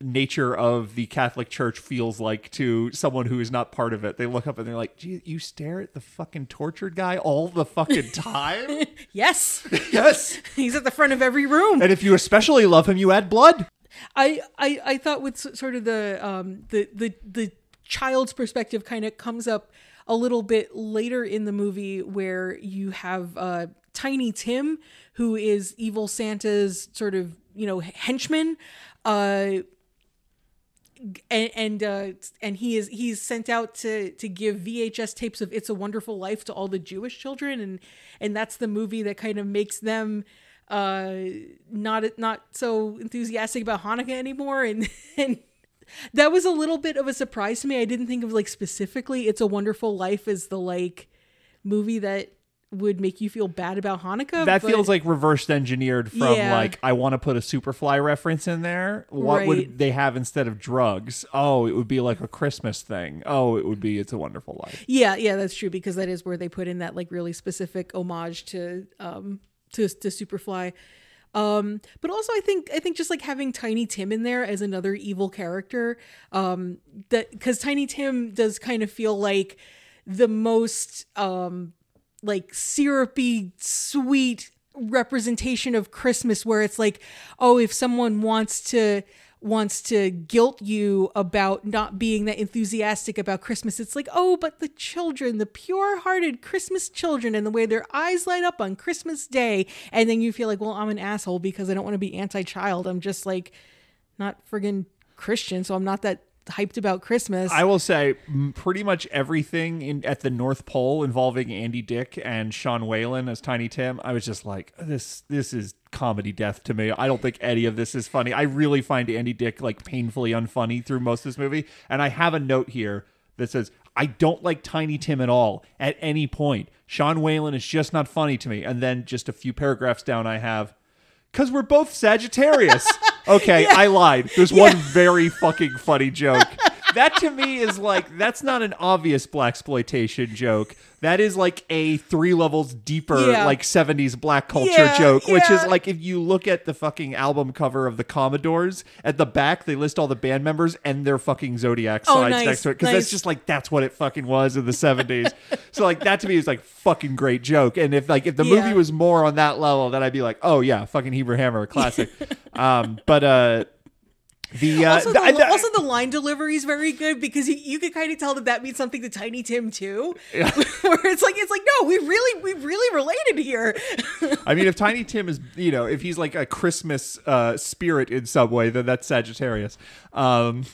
nature of the Catholic Church feels like to someone who is not part of it. They look up and they're like, Gee, you stare at the fucking tortured guy all the fucking time? Yes, yes. he's at the front of every room. And if you especially love him, you add blood. I, I I thought with sort of the um the the the child's perspective kind of comes up a little bit later in the movie where you have uh Tiny Tim who is evil Santa's sort of you know henchman uh and and uh, and he is he's sent out to to give VHS tapes of It's a Wonderful Life to all the Jewish children and and that's the movie that kind of makes them uh not not so enthusiastic about Hanukkah anymore and and that was a little bit of a surprise to me. I didn't think of like specifically It's a Wonderful Life as the like movie that would make you feel bad about Hanukkah. That feels like reversed engineered from Yeah. like I want to put a Superfly reference in there. What Right. would they have instead of drugs? Oh, it would be like a Christmas thing. Oh, it would be It's a Wonderful Life. Yeah, yeah, that's true because that is where they put in that like really specific homage to um to to Superfly. Um but also I think I think just like having Tiny Tim in there as another evil character um that cuz Tiny Tim does kind of feel like the most um like syrupy sweet representation of Christmas where it's like oh if someone wants to wants to guilt you about not being that enthusiastic about Christmas it's like oh but the children the pure-hearted Christmas children and the way their eyes light up on Christmas day. And then you feel like well I'm an asshole because I don't want to be anti-child. I'm just like not friggin' Christian so I'm not that hyped about Christmas I will say pretty much everything in at the North Pole involving Andy Dick and Sean Whalen as Tiny Tim. I was just like, this this is comedy death to me. I don't think any of this is funny. I really find Andy Dick like painfully unfunny through most of this movie. And I have a note here that says I don't like Tiny Tim at all at any point. Sean Whalen is just not funny to me. And then just a few paragraphs down, I have because we're both Sagittarius. Okay, I lied. There's one very fucking funny joke. That to me is like that's not an obvious blaxploitation joke. That is like a three levels deeper, Yeah. like '70s black culture Yeah, joke. Which is like if you look at the fucking album cover of the Commodores, at the back they list all the band members and their fucking zodiac Oh, signs nice, next to it because nice. that's just like that's what it fucking was in the '70s. so like that to me is like fucking great joke. And if like if the Yeah. movie was more on that level, then I'd be like, oh yeah, fucking Hebrew Hammer, classic. um, but uh, the uh, also, the- the, also the line delivery is very good because you, you can kind of tell that that means something to Tiny Tim too. Where it's like it's like no, we really we really related here. I mean, if Tiny Tim is, you know, if he's like a Christmas uh, spirit in some way, then that's Sagittarius. Um,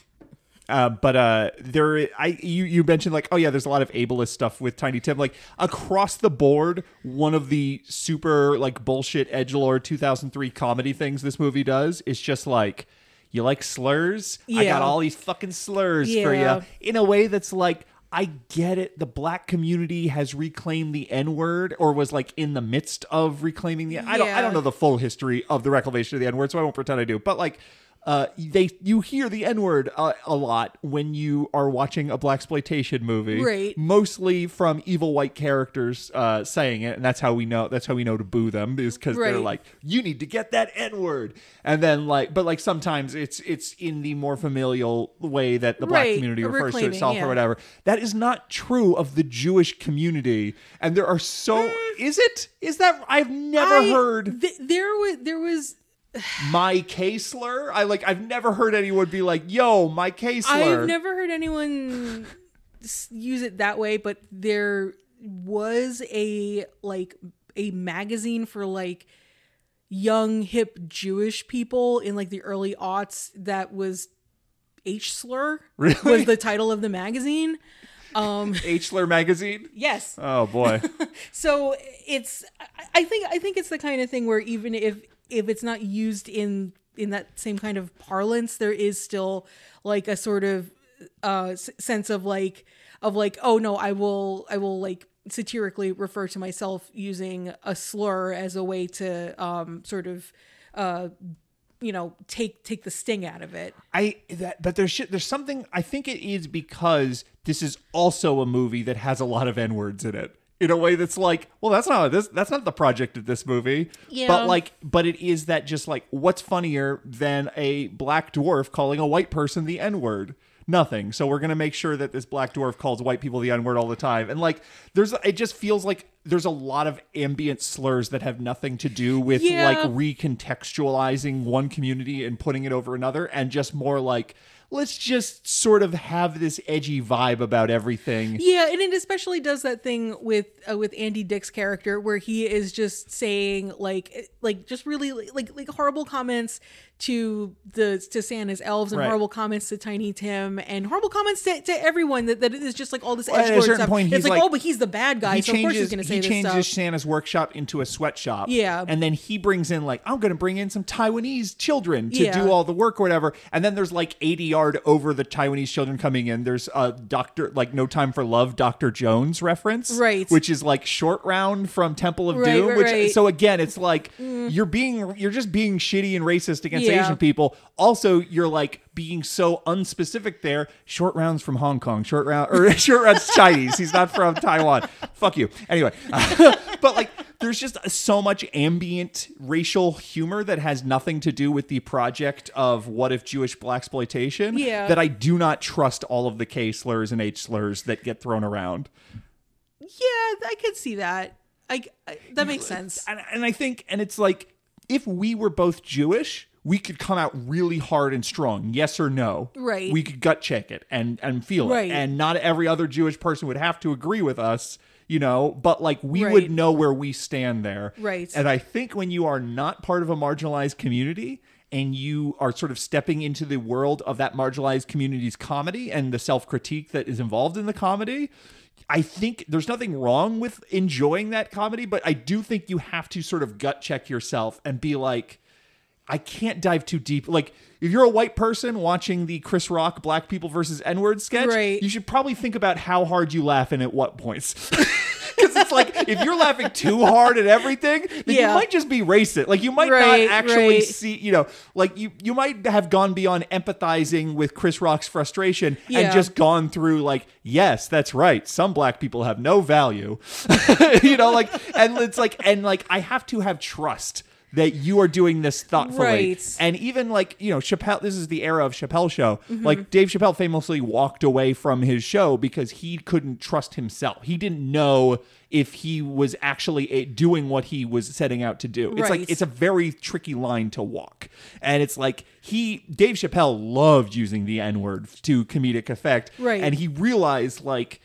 uh, but uh, there, I you you mentioned like, oh yeah, there's a lot of ableist stuff with Tiny Tim. Like across the board, one of the super like bullshit edge lord 2003 comedy things this movie does is just like. You like slurs? Yeah. I got all these fucking slurs for you in a way that's like I get it. The black community has reclaimed the N word, or was like in the midst of reclaiming the. I don't. I don't know the full history of the reclamation of the N word, so I won't pretend I do. But like, uh, they you hear the N word uh, a lot when you are watching a blaxploitation movie, Right. Mostly from evil white characters uh, saying it, and that's how we know. That's how we know to boo them is because they're like, you need to get that N word, and then like, but like sometimes it's it's in the more familial way that the black Right, community refers to itself yeah. or whatever. That is not true of the Jewish community, and there are so. Is it? Is that? I've never I- heard th- there was there was my K slur. I like. I've never heard anyone be like, "Yo, my K slur." I've never heard anyone use it that way, but there was a like a magazine for like young hip Jewish people in like the early aughts that was H slur Really? was the title of the magazine. Um H slur magazine. yes. Oh boy. so it's i think i think it's the kind of thing where even if if it's not used in in that same kind of parlance there is still like a sort of uh s- sense of like of like, oh no, I will I will like satirically refer to myself using a slur as a way to um sort of uh you know take take the sting out of it. I that but there's there's something I think it is because this is also a movie that has a lot of N words in it. In a way that's like, well, that's not this that's not the project of this movie. Yeah. But like but it is that just like what's funnier than a black dwarf calling a white person the N-word? Nothing. So we're gonna make sure that this black dwarf calls white people the N-word all the time. And like there's it just feels like there's a lot of ambient slurs that have nothing to do with Yeah. like recontextualizing one community and putting it over another and just more like let's just sort of have this edgy vibe about everything. Yeah, and it especially does that thing with uh, with Andy Dick's character where he is just saying like like just really like like horrible comments to the to Santa's elves and Right. horrible comments to Tiny Tim and horrible comments to, to everyone that, that is just like all this Well, at a certain stuff. point, it's like, like- oh, but he's the bad guy, he so of course he's changes going to say he this changes stuff. Santa's workshop into a sweatshop. Yeah. And then he brings in like, I'm gonna bring in some Taiwanese children to Yeah. do all the work or whatever. And then there's like 80 yard over the Taiwanese children coming in. There's a Doctor like No Time for Love, Dr. Jones reference. Right. Which is like short round from Temple of Right, Doom. right, which. Mm. so again, it's like you're being you're just being shitty and racist against Yeah. Asian people. Also, you're like being so unspecific there. Short rounds from Hong Kong, short round or short rounds Chinese. He's not from Taiwan. Fuck you. Anyway, but like there's just so much ambient racial humor that has nothing to do with the project of what if Jewish blaxploitation Yeah. that I do not trust all of the K slurs and H slurs that get thrown around. yeah, I could see that. I, I that makes sense. and, and I think, and it's like, if we were both Jewish, we could come out really hard and strong, yes or no. Right. We could gut check it and and feel Right. it, and not every other Jewish person would have to agree with us, you know. But like, we Right. would know where we stand there. Right. And I think when you are not part of a marginalized community. And you are sort of stepping into the world of that marginalized community's comedy and the self critique that is involved in the comedy. I think there's nothing wrong with enjoying that comedy, but I do think you have to sort of gut check yourself and be like, I can't dive too deep. Like, if you're a white person watching the Chris Rock Black People versus N word sketch, Right. you should probably think about how hard you laugh and at what points. Because it's like, if you're laughing too hard at everything, then Yeah. you might just be racist. Like, you might Right, not actually right. see, you know, like you, you might have gone beyond empathizing with Chris Rock's frustration Yeah. and just gone through, like, yes, that's right. Some black people have no value. you know, like, and it's like, and like, I have to have trust that you are doing this thoughtfully. Right. And even like, you know, Chappelle, this is the era of Chappelle show. Mm-hmm. Like Dave Chappelle famously walked away from his show because he couldn't trust himself. He didn't know if he was actually eh, doing what he was setting out to do. It's Right. like, it's a very tricky line to walk. And it's like, he, Dave Chappelle loved using the N word to comedic effect. Right. And he realized like,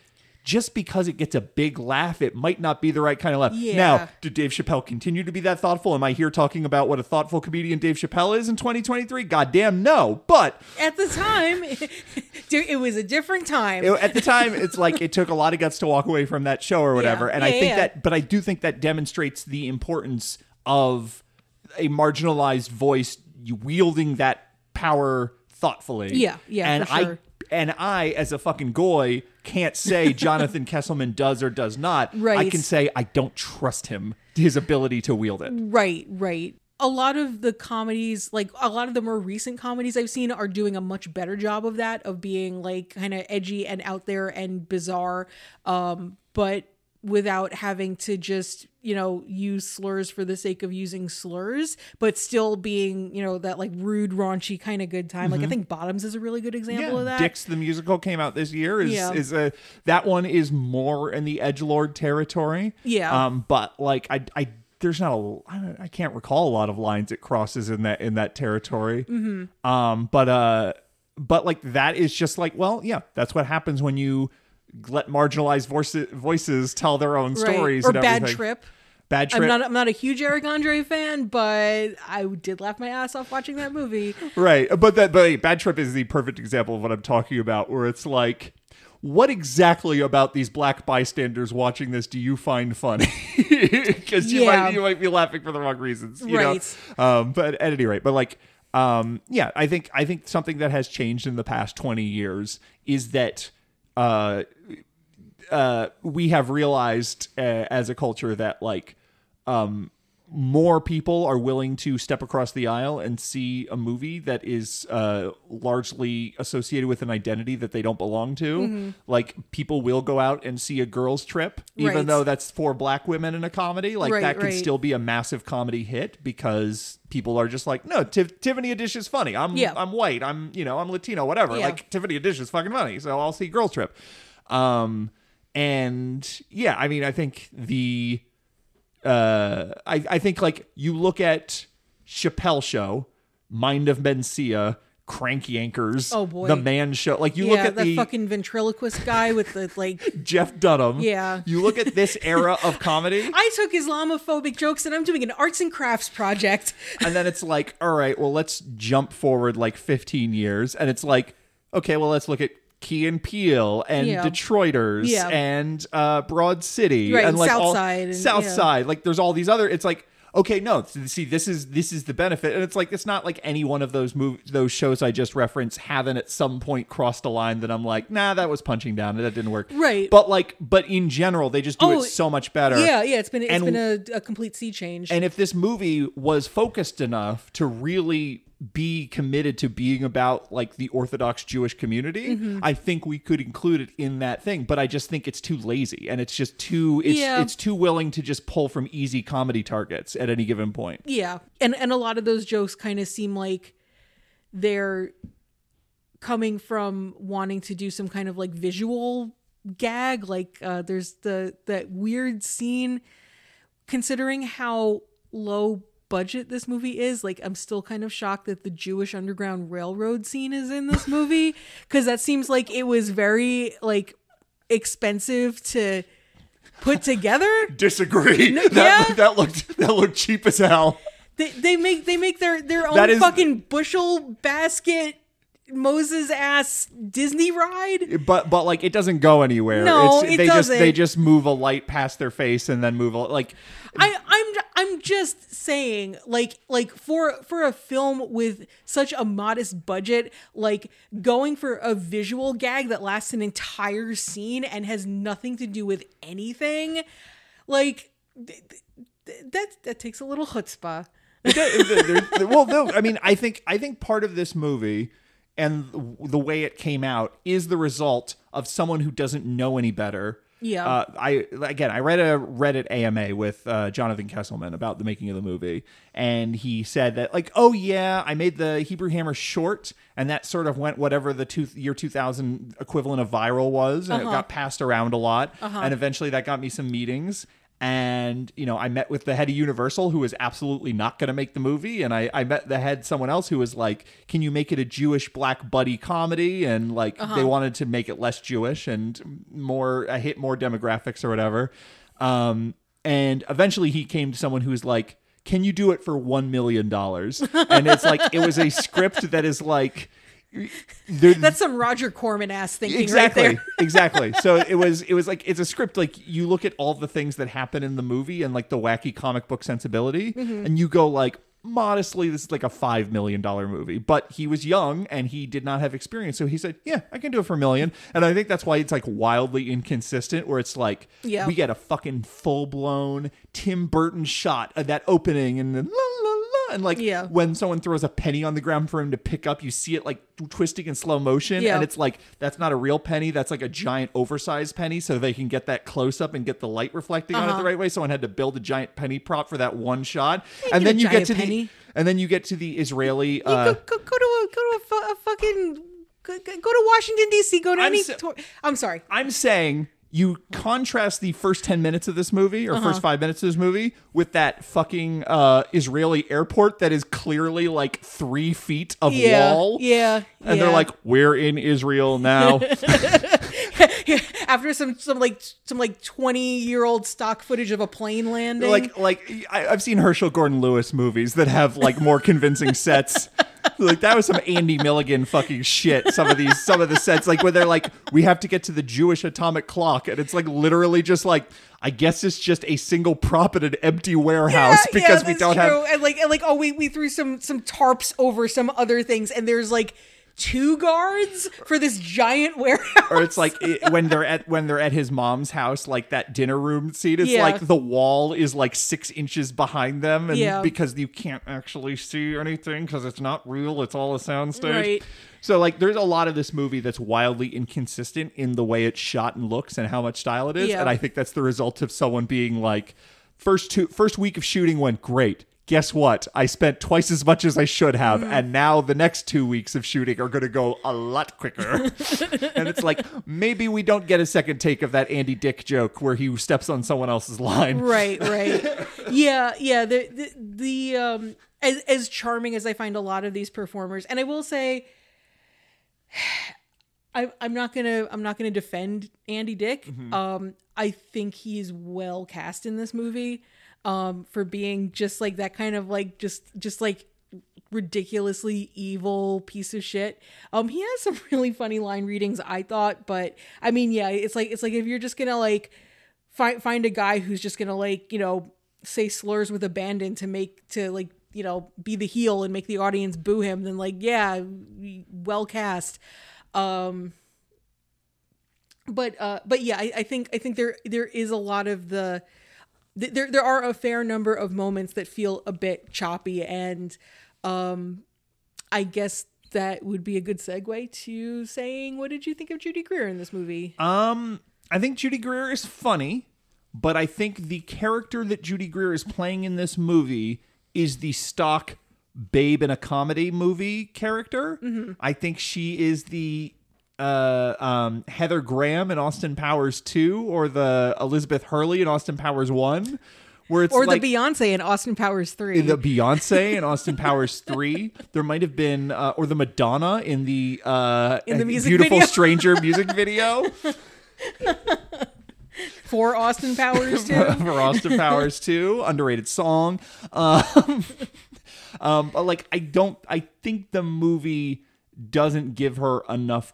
just because it gets a big laugh, it might not be the right kind of laugh. Yeah. Now, did Dave Chappelle continue to be that thoughtful? Am I here talking about what a thoughtful comedian Dave Chappelle is in 2023? Goddamn no. But At the time, it was a different time. it- at the time, it's like it took a lot of guts to walk away from that show or whatever. Yeah. And I Yeah, think yeah. that, but I do think that demonstrates the importance of a marginalized voice wielding that power thoughtfully. Yeah, yeah, And for I sure. And I, as a fucking goy, can't say Jonathan Kesselman does or does not. Right. I can say I don't trust him, his ability to wield it. Right, right. A lot of the comedies, like a lot of the more recent comedies I've seen, are doing a much better job of that, of being like kind of edgy and out there and bizarre, um, but without having to just you know use slurs for the sake of using slurs, but still being you know that like rude, raunchy kind of good time. Like I think Bottoms is a really good example of that. Dicks the musical came out this year. Is Yeah. is a that one is more in the edge lord territory. Yeah. Um, but like I I there's not a I, can't recall a lot of lines it crosses in that in that territory. Mm-hmm. Um, but uh, but like that is just like well, yeah, that's what happens when you let marginalized voices voices tell their own Right. stories Or and Bad everything. Trip. Bad trip. I'm not I'm not a huge Eric Andre fan, but I did laugh my ass off watching that movie. Right. But that but hey, Bad Trip is the perfect example of what I'm talking about, where it's like, what exactly about these black bystanders watching this do you find funny? Because you Yeah. might you might be laughing for the wrong reasons. You Right. Know? Um, but at any rate, but like um, yeah, I think I think something that has changed in the past 20 years is that uh uh, we have realized uh, as a culture that like um, more people are willing to step across the aisle and see a movie that is uh, largely associated with an identity that they don't belong to. Mm-hmm. Like people will go out and see a girls' trip, even Right. though that's for black women in a comedy. Like Right, that could right. still be a massive comedy hit because people are just like, no, Tif- Tiffany Haddish is funny. I'm Yeah. I'm white. I'm you know I'm Latino. Whatever. Yeah. Like Tiffany Haddish is fucking funny, so I'll see Girls Trip. Um, and yeah, I mean, I think the uh, I, I think like you look at Chappelle Show, Mind of Mencia, Crank Yankers, Oh, boy. The Man Show. Like you yeah, look at that the fucking ventriloquist guy with the like. Jeff Dunham. Yeah. You look at this era of comedy, I took Islamophobic jokes and I'm doing an arts and crafts project. and then it's like, all right, well, let's jump forward like 15 years, and it's like, okay, well, let's look at Key and Peele and Yeah. Detroiters Yeah. and uh, Broad City Right, and like South all, Side and- South yeah. Side. Like there's all these other. It's like okay, no, see, this is this is the benefit, and it's like it's not like any one of those mov- those shows I just referenced haven't at some point crossed a line that I'm like, nah, that was punching down, that didn't work. Right. But like, but in general, they just do Oh, it so much better. Yeah, yeah, it's been it's And- been a, a complete sea change. And if this movie was focused enough to really be committed to being about like the Orthodox Jewish community, Mm-hmm. I think we could include it in that thing. But I just think it's too lazy and it's just too it's Yeah. it's too willing to just pull from easy comedy targets at any given point. Yeah. And and a lot of those jokes kind of seem like they're coming from wanting to do some kind of like visual gag like uh there's the that weird scene considering how low budget this movie is like I'm still kind of shocked that the Jewish underground railroad scene is in this movie cuz that seems like it was very like expensive to put together Disagree. that, yeah. that looked that looked cheap as hell. They, they make they make their their own is- fucking bushel basket Moses ass Disney ride. But but like it doesn't go anywhere. No, it's, it they just they doesn't. just move a light past their face and then move a like I I'm I'm just saying like like for for a film with such a modest budget like going for a visual gag that lasts an entire scene and has nothing to do with anything like th- th- that that takes a little chutzpah. Well, no, I mean, I think I think part of this movie and the way it came out is the result of someone who doesn't know any better. Yeah. Uh, I again, I read a Reddit AMA with uh, Jonathan Kesselman about the making of the movie, and he said that like, oh yeah, I made the Hebrew Hammer short, and that sort of went whatever the two, year two thousand equivalent of viral was, and it got passed around a lot, and eventually that got me some meetings. And you know, I met with the head of Universal, who was absolutely not going to make the movie, and I, I met the head someone else who was like, "Can you make it a Jewish black buddy comedy?" And like they wanted to make it less Jewish and more uh, hit more demographics or whatever. Um, and eventually, he came to someone who was like, "Can you do it for one million dollars?" And it's like it was a script that is like. That's some Roger Corman ass thinking exactly right there. exactly so it was it was like it's a script like you look at all the things that happen in the movie and like the wacky comic book sensibility Mm-hmm. and you go like modestly this is like a five million dollar movie but he was young and he did not have experience so he said yeah i can do it for a million and i think that's why it's like wildly inconsistent where it's like Yeah. we get a fucking full-blown tim burton shot of that opening and then la la and like Yeah. when someone throws a penny on the ground for him to pick up you see it like twisting in slow motion Yeah. and it's like that's not a real penny that's like a giant oversized penny so they can get that close up and get the light reflecting on it Uh-huh. the right way someone had to build a giant penny prop for that one shot and then you get to penny. the and then you get to the israeli uh, go, go, go to a go to a, fu- a fucking go, go to Washington D.C. Go to I'm any. so- tour- I'm sorry. i'm saying you contrast the first 10 minutes of this movie or Uh-huh. first five minutes of this movie with that fucking uh, Israeli airport that is clearly like three feet of Yeah, wall. yeah, And yeah. they're like, we're in Israel now. After some some like some like twenty year old stock footage of a plane landing. like like I, I've seen Herschell Gordon Lewis movies that have like more convincing sets. Like that was some Andy Milligan fucking shit. Some of these, some of the sets, like where they're like, we have to get to the Jewish atomic clock, and it's like literally just like, I guess it's just a single prop in an empty warehouse Yeah, because yeah, we don't true. have. and like and like oh we we threw some some tarps over some other things and there's like two guards for this giant warehouse. or it's like it, when they're at when they're at his mom's house, like that dinner room scene. It's Yeah. like the wall is like six inches behind them, and Yeah. because you can't actually see anything because it's not real, it's all a soundstage. Right. So like, there's a lot of this movie that's wildly inconsistent in the way it's shot and looks and how much style it is, Yeah. and I think that's the result of someone being like, first two first week of shooting went great. Guess what? I spent twice as much as I should have, Mm. and now the next two weeks of shooting are going to go a lot quicker. and it's like maybe we don't get a second take of that Andy Dick joke where he steps on someone else's line. right right yeah yeah the the, the um as, as charming as i find a lot of these performers and i will say I, i'm not gonna i'm not gonna defend andy dick um i think he's well cast in this movie um for being just like that kind of like just just like ridiculously evil piece of shit. Um he has some really funny line readings I thought, but I mean yeah, it's like it's like if you're just going to like find find a guy who's just going to like, you know, say slurs with abandon to make to like, you know, be the heel and make the audience boo him, then like yeah, well cast. Um but uh but yeah, I, I think I think there there is a lot of the th- there there are a fair number of moments that feel a bit choppy and um I guess that would be a good segue to saying what did you think of Judy Greer in this movie? Um, I think Judy Greer is funny, but I think the character that Judy Greer is playing in this movie is the stock babe in a comedy movie character. I think she is the uh, um, Heather Graham in Austin Powers 2 or the Elizabeth Hurley in Austin Powers 1 where it's or like the Beyonce in Austin Powers 3. the Beyonce in Austin Powers 3 there might have been uh, or the Madonna in the uh In the music Beautiful video. Stranger music video for Austin Powers too. for Austin Powers 2, underrated song. Um, um, but like I don't I think the movie doesn't give her enough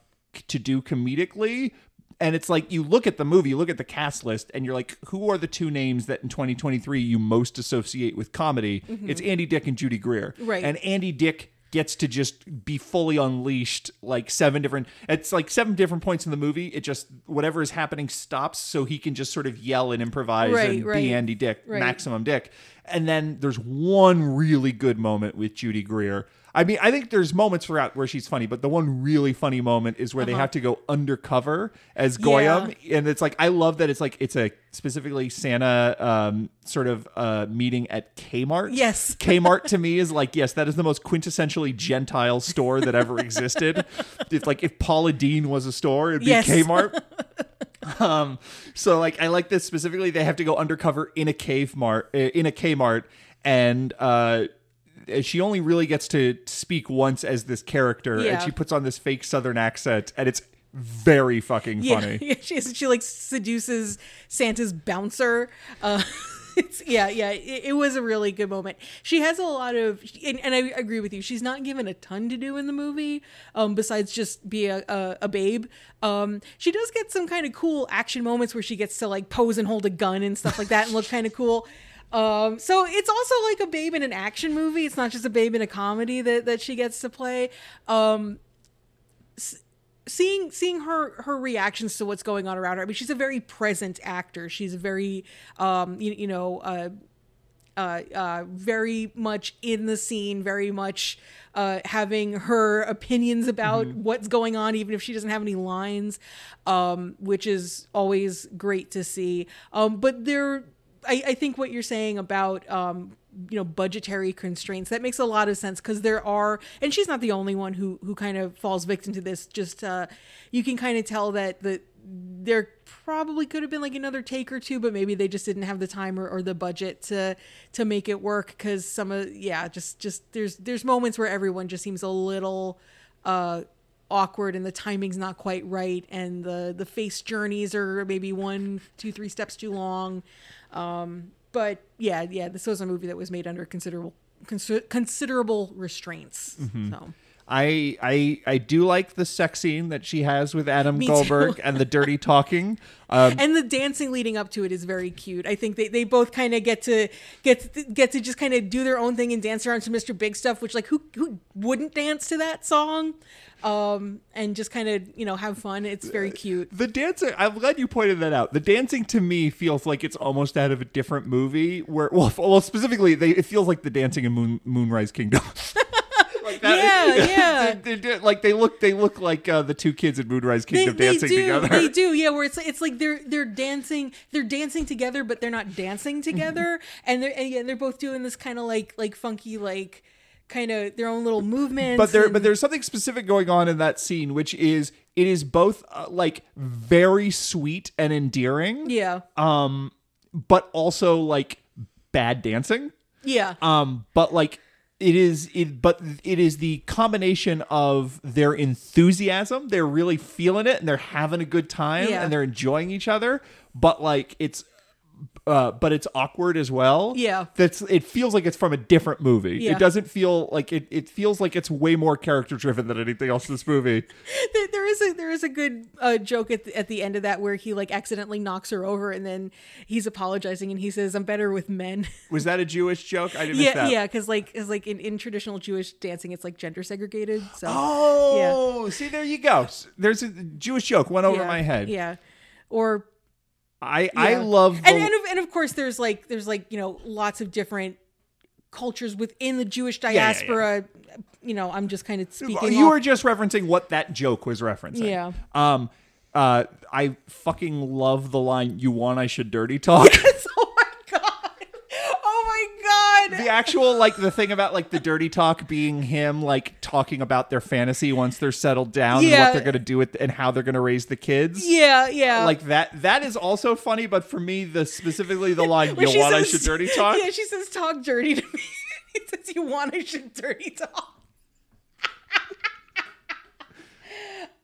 to do comedically. And it's like you look at the movie, you look at the cast list, and you're like, who are the two names that in 2023 you most associate with comedy? Mm-hmm. It's Andy Dick and Judy Greer. Right. And Andy Dick gets to just be fully unleashed like seven different it's like seven different points in the movie it just whatever is happening stops so he can just sort of yell and improvise Right, and right. be Andy Dick Right. maximum dick and then there's one really good moment with Judy Greer I mean I think there's moments throughout where she's funny but the one really funny moment is where they have to go undercover as Goyim and it's like I love that it's like it's a specifically Santa um, sort of uh, meeting at Kmart Yes. Kmart to me is like, yes, that is the most quintessentially Gentile store that ever existed. it's like if Paula Deen was a store, it'd be Yes. Kmart. um, so like I like this specifically. They have to go undercover in a cave mart, uh, in a Kmart, and uh, she only really gets to speak once as this character, Yeah. and she puts on this fake Southern accent, and it's very fucking Yeah, funny. yeah, she she like seduces Santa's bouncer. Uh, it's yeah, yeah. It, it was a really good moment. She has a lot of, and, and I agree with you. She's not given a ton to do in the movie, um, besides just be a, a, a babe. Um, she does get some kind of cool action moments where she gets to like pose and hold a gun and stuff like that, and look kind of cool. Um, so it's also like a babe in an action movie. It's not just a babe in a comedy that that she gets to play. Um, seeing seeing her her reactions to what's going on around her. I mean, she's a very present actor. She's a very um you, you know uh uh, uh, very much in the scene, very much uh, having her opinions about what's going on, even if she doesn't have any lines, um, which is always great to see. Um, but there, I, I think what you're saying about um, you know budgetary constraints that makes a lot of sense because there are, and she's not the only one who who kind of falls victim to this. Just uh, you can kind of tell that the there probably could have been like another take or two but maybe they just didn't have the time or, or the budget to to make it work because some of yeah just just there's there's moments where everyone just seems a little uh awkward and the timing's not quite right and the the face journeys are maybe one two three steps too long um but yeah yeah this was a movie that was made under considerable consi- considerable restraints so I I I do like the sex scene that she has with Adam Me. Goldberg and the dirty talking. Um, and the dancing leading up to it is very cute. I think they, they both kind of get to get to, get to just kind of do their own thing and dance around to Mr. Big Stuff, which like who who wouldn't dance to that song, um, and just kind of you know have fun. It's very cute. the dancing, I'm glad you pointed that out. The dancing to me feels like it's almost out of a different movie. Where, well, well, specifically, they, it feels like the dancing in Moon, Moonrise Kingdom. like Yeah, yeah. They, they, like they look, they look like uh, the two kids in Moonrise Kingdom they dancing do together. they do yeah where it's it's like they're they're dancing they're dancing together but they're not dancing together and they're and yeah, they're both doing this kind of like like funky like kind of their own little movements but there and- but there's something specific going on in that scene which is it is both uh, like very sweet and endearing. Yeah. Um but also like bad dancing. Yeah. Um but like it is it but it is the combination of their enthusiasm they're really feeling it and they're having a good time Yeah. and they're enjoying each other but like it's uh, but it's awkward as well. Yeah. that's it feels like it's from a different movie. Yeah. It doesn't feel like it. It feels like it's way more character driven than anything else in this movie. there, there is a there is a good uh, joke at the, at the end of that where he like accidentally knocks her over and then he's apologizing and he says I'm better with men. Was that a Jewish joke? I didn't yeah, that. yeah, because like is like in, in traditional Jewish dancing it's like gender segregated. So Oh, see, there you go. There's a Jewish joke went over yeah, my head. Yeah, or I I love the, and, and of, and of course there's like there's like you know lots of different cultures within the Jewish yeah, yeah. diaspora. You know, I'm just kind of speaking. you off- were just referencing what that joke was referencing. Yeah. Um. Uh. I fucking love the line. You want I should dirty talk. oh my god! Oh my god! the actual like the thing about like the dirty talk being him like talking about their fantasy once they're settled down and what they're gonna do with and how they're gonna raise the kids. yeah, yeah. Like that. That is also funny, but for me, the specifically the line "You want I should dirty talk." Yeah, she says talk dirty to me. he says you want I should dirty talk.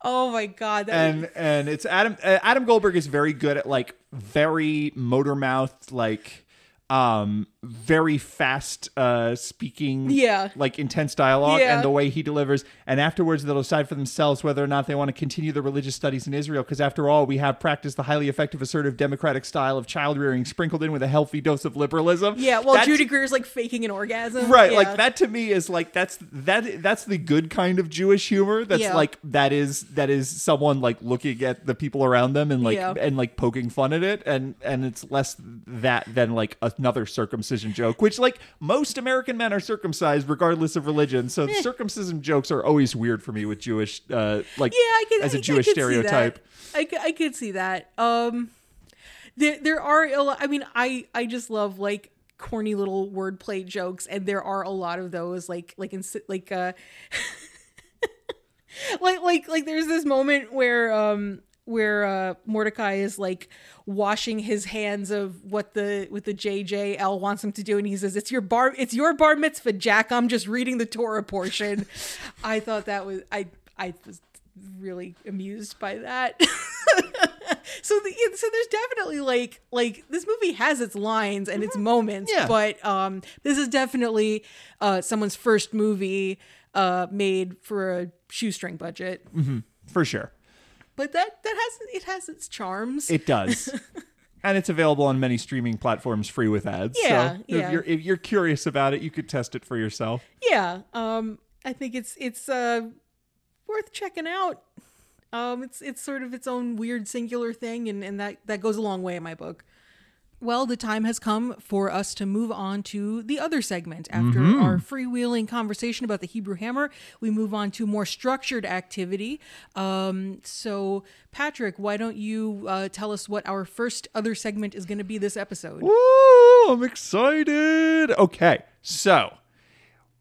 oh my god! Was- and and it's Adam uh, Adam Goldberg is very good at like very motor mouthed like um very fast uh speaking Yeah. like intense dialogue Yeah. and the way he delivers and afterwards they'll decide for themselves whether or not they want to continue the religious studies in Israel because after all we have practiced the highly effective assertive democratic style of child rearing sprinkled in with a healthy dose of liberalism yeah, well, That's- Judy Greer's like faking an orgasm. right Yeah. like that to me is like that's that that's the good kind of jewish humor that's Yeah. like that is that is someone like looking at the people around them and like and like poking fun at it and and it's less that than like another circumcision joke which like most american men are circumcised regardless of religion so circumcision jokes are always weird for me with jewish uh like Yeah, I could as a a jewish stereotype I could, I could see that. Um, there there are a lot. I mean, I I just love like corny little wordplay jokes, and there are a lot of those. Like like in like uh, like like like there's this moment where um where uh Mordecai is like washing his hands of what the what the JJL wants him to do and he says it's your bar it's your bar mitzvah Jack I'm just reading the Torah portion. I thought that was I I was really amused by that. so the, so there's definitely like like this movie has its lines and its moments Yeah. but um this is definitely uh someone's first movie uh made for a shoestring budget for sure but that that has it has its charms It does. and it's available on many streaming platforms free with ads. Yeah, so yeah. if you're if you're curious about it, you could test it for yourself. yeah um i think it's it's uh worth checking out um it's it's sort of its own weird singular thing and and that that goes a long way in my book well, the time has come for us to move on to the other segment. After our freewheeling conversation about the Hebrew Hammer, we move on to more structured activity. Um, so, Patrick, why don't you uh, tell us what our first other segment is going to be this episode? Woo! I'm excited. Okay, so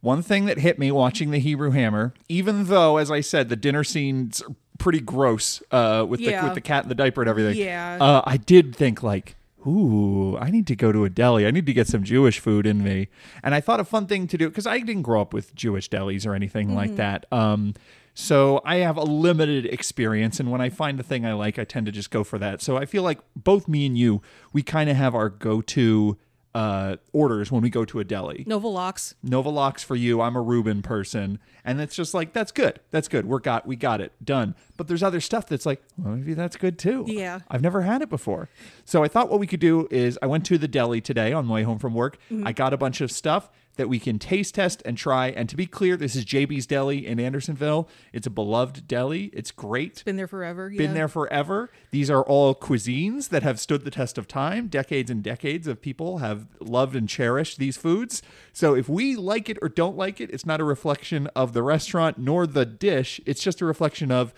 one thing that hit me watching the Hebrew Hammer, even though, as I said, the dinner scenes are pretty gross uh, with the with the cat and the diaper and everything. Yeah. uh, I did think like. Ooh, I need to go to a deli. I need to get some Jewish food in me. And I thought a fun thing to do because I didn't grow up with Jewish delis or anything like that. Um, so I have a limited experience, and when I find a thing I like, I tend to just go for that. So I feel like both me and you, we kind of have our go-to uh, orders when we go to a deli. Novalox. Novalox for you. I'm a Reuben person, and it's just like that's good. That's good. We're got we got it done. But there's other stuff that's like well, maybe that's good too. Yeah. I've never had it before, so I thought what we could do is I went to the deli today on my way home from work. I got a bunch of stuff that we can taste test and try. And to be clear, this is JB's Deli in Andersonville. It's a beloved deli. It's great Been there forever. been yeah. there forever. These are all cuisines that have stood the test of time. Decades and decades of people have loved and cherished these foods. So if we like it or don't like it, it's not a reflection of the restaurant nor the dish. It's just a reflection of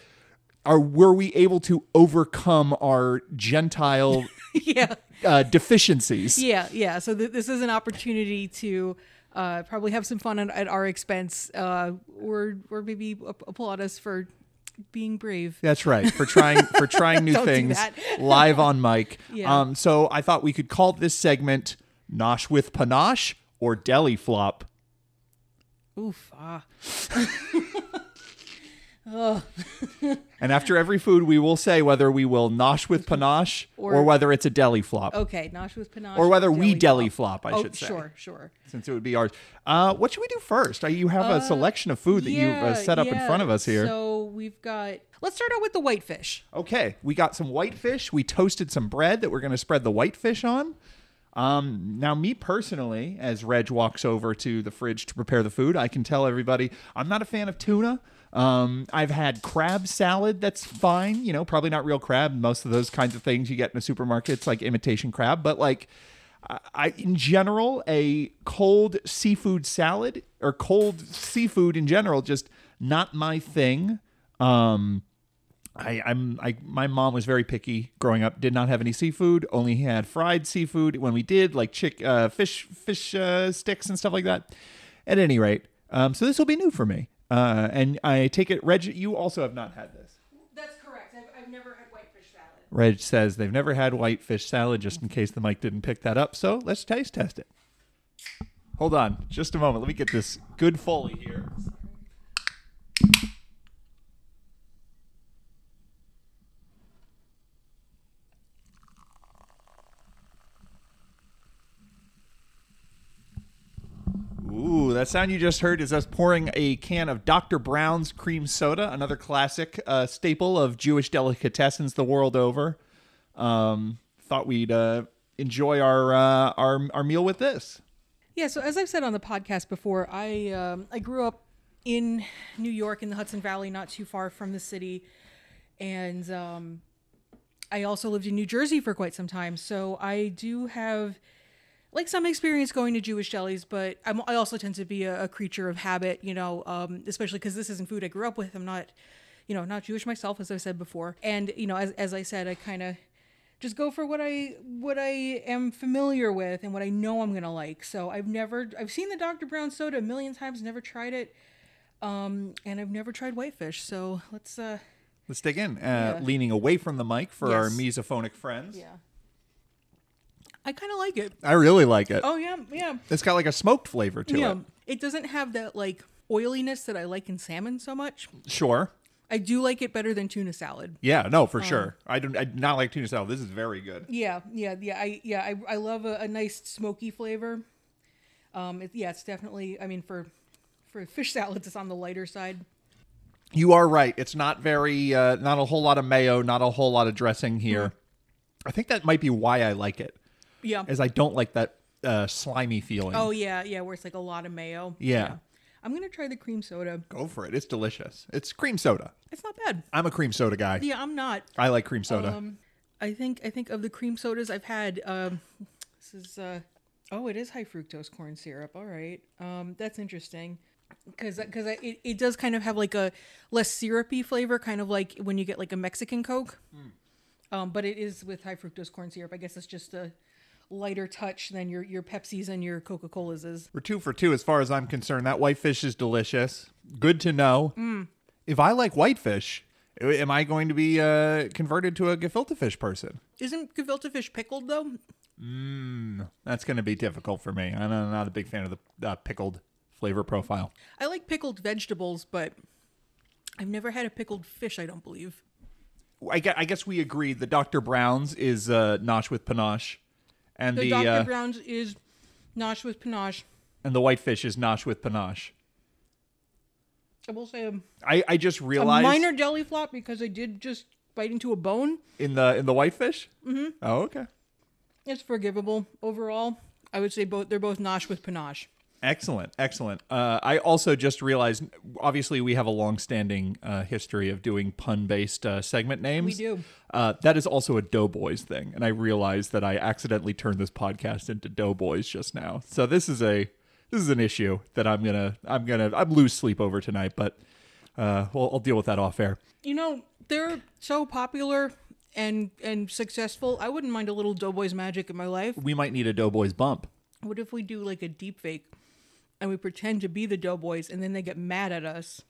are were we able to overcome our gentile yeah. uh, deficiencies? Yeah, yeah. So th- this is an opportunity to uh, probably have some fun at, at our expense, uh, or or maybe applaud us for being brave. That's right. For trying for trying new things live on mic. Yeah. Um, so I thought we could call this segment "Nosh with Panache" or "Deli Flop." Oof. Ah. And after every food, we will say whether we will nosh with panache or, Or- whether it's a deli flop, Okay, Nosh with panache. or whether we deli deli flop. I Oh, should say, sure, sure. since it would be ours. Uh, what should we do first? Uh, You have a selection of food that you've uh, set up in front of us here. So we've got. Let's start out with the whitefish. Okay, we got some whitefish. We toasted some bread that we're going to spread the whitefish on. Um, now, me personally, as Reg walks over to the fridge to prepare the food, I can tell everybody I'm not a fan of tuna. Um, I've had crab salad. That's fine. You know, probably not real crab. Most of those kinds of things you get in a supermarket, it's like imitation crab. But like, I, I in general, a cold seafood salad or cold seafood in general, just not my thing. Um, I, I'm I my mom was very picky growing up. Did not have any seafood. Only had fried seafood when we did, like chick, uh, fish, fish uh, sticks and stuff like that. At any rate, um, so this will be new for me. Uh, and I take it, Reg, you also have not had this. That's correct. I've, I've never had whitefish salad. Reg says they've never had whitefish salad, just in case the mic didn't pick that up. So let's taste test it. Hold on, just a moment. Let me get this good foley here. Ooh, that sound you just heard is us pouring a can of Dr. Brown's cream soda, another classic uh, staple of Jewish delicatessens the world over. Um, thought we'd uh, enjoy our uh, our our meal with this. Yeah, so as I've said on the podcast before, I um, I grew up in New York in the Hudson Valley, not too far from the city, and um, I also lived in New Jersey for quite some time. So I do have like some experience going to Jewish delis, but I'm, I also tend to be a, a creature of habit, you know, um, especially because this isn't food I grew up with. I'm not, you know, not Jewish myself, as I said before, and you know, as as I said, I kind of just go for what I what I am familiar with and what I know I'm gonna like. So I've never I've seen the Dr. Brown soda a million times, never tried it, um, and I've never tried whitefish. So let's uh, Let's dig in. Uh, Yeah. Leaning away from the mic for our Yes. misophonic friends. yeah, I kind of like it. I really like it. Oh yeah, yeah, It's got like a smoked flavor to yeah. it. It doesn't have that like oiliness that I like in salmon so much. Sure. I do like it better than tuna salad. Yeah, no, for sure. I do I do not like tuna salad. This is very good. Yeah, yeah, yeah. I yeah, I, I love a, a nice smoky flavor. Um, it, yeah, it's definitely. I mean, for for fish salads, it's on the lighter side. You are right. It's not very, uh, not a whole lot of mayo, not a whole lot of dressing here. I think that might be why I like it, Yeah. as I don't like that uh, slimy feeling. Oh yeah, yeah. Where it's like a lot of mayo. Yeah. I'm gonna try the cream soda. Go for it. It's delicious. It's cream soda. It's not bad. I'm a cream soda guy. Yeah, I'm not. I like cream soda. Um, I think I think of the cream sodas I've had. Um, this is uh, oh, it is high fructose corn syrup. All right, um, that's interesting because because it, it does kind of have like a less syrupy flavor, kind of like when you get like a Mexican Coke. Um, but it is with high fructose corn syrup. I guess it's just a lighter touch than your your Pepsis and your Coca Colas is. We're two for two as far as I'm concerned. That whitefish is delicious. Good to know. Mm. If I like whitefish, am I going to be uh, converted to a gefilte fish person? Isn't gefilte fish pickled though? Mmm, That's going to be difficult for me. I'm not a big fan of the uh, pickled flavor profile. I like pickled vegetables, but I've never had a pickled fish. I don't believe. I guess, I guess we agree. The Dr. Brown's is uh, nosh with panache, and The, the, Dr. uh, Brown's is Nosh with panache. and the whitefish is nosh with panache. I will say a, I, I just realized a minor deli flop because I did just bite into a bone. in the in the whitefish. Mm-hmm. Oh, okay. It's forgivable overall. I would say both they're both nosh with panache. Excellent, excellent. Uh, I also just realized, obviously, we have a long-standing uh, history of doing pun-based uh, segment names. We do. Uh, that is also a Doughboys thing, and I realized that I accidentally turned this podcast into Doughboys just now. So this is a this is an issue that I'm gonna I'm gonna I'm lose sleep over tonight, but uh, well, I'll deal with that off air. You know, they're so popular and and successful. I wouldn't mind a little Doughboys magic in my life. We might need a Doughboys bump. What if we do like a deep fake and we pretend to be the Doughboys and then they get mad at us?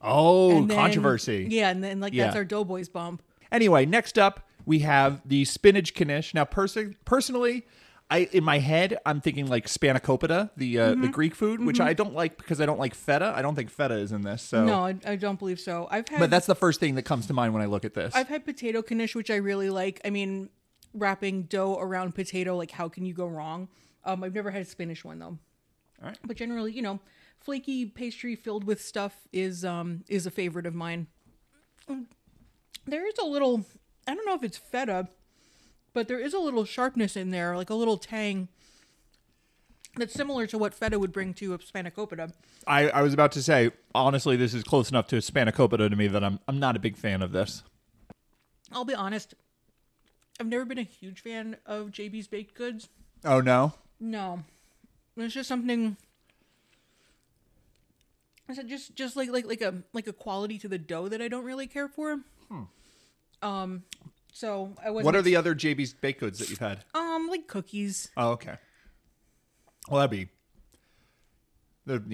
Oh, then- controversy. Yeah, and then like that's our Doughboys bump. Anyway, next up we have the spinach knish. Now, pers- personally, I in my head I'm thinking like spanakopita, the uh, Mm-hmm. the Greek food, which I don't like because I don't like feta. I don't think feta is in this. So, No, I, I don't believe so. I've had but that's the first thing that comes to mind when I look at this. I've had potato knish, which I really like. I mean, wrapping dough around potato, like how can you go wrong? Um, I've never had a spinach one though. All right. But generally, you know, flaky pastry filled with stuff is um is a favorite of mine. There is a little I don't know if it's feta, but there is a little sharpness in there, like a little tang that's similar to what feta would bring to a spanakopita. I, I was about to say, honestly, this is close enough to a spanakopita to me that I'm I'm not a big fan of this. I'll be honest, I've never been a huge fan of JB's baked goods. Oh no. No, it's just something. Is it just just like like like a like a quality to the dough that I don't really care for? Um, so I was What are the other JB's baked goods that you've had? um like cookies? Oh, okay. Well, that'd be.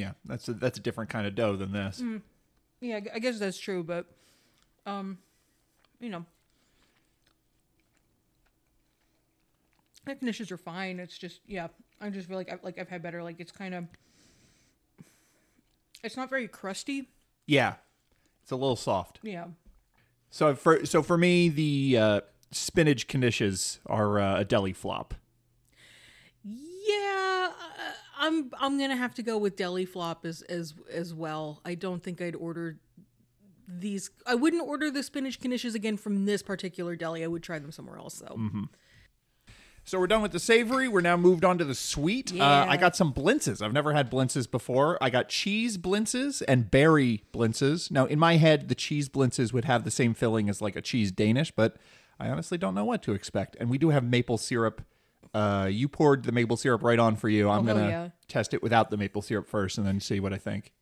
Yeah, that's a, that's a different kind of dough than this. Yeah, I I guess that's true, but um, you know, conditions are fine. It's just yeah, I just feel like I, like I've had better. Like it's kind of, it's not very crusty. Yeah, it's a little soft. Yeah. So for so for me, the uh, spinach knishes are uh, a deli flop. Yeah, uh, I'm I'm gonna have to go with deli flop as as as well. I don't think I'd order these. I wouldn't order the spinach knishes again from this particular deli. I would try them somewhere else though. So we're done with the savory. We're now moved on to the sweet. Uh, I got some blintzes. I've never had blintzes before. I got cheese blintzes and berry blintzes. Now, in my head, the cheese blintzes would have the same filling as like a cheese Danish, but I honestly don't know what to expect. And we do have maple syrup. Uh, you poured the maple syrup right on for you. I'm Oh, gonna yeah. test it without the maple syrup first, and then see what I think.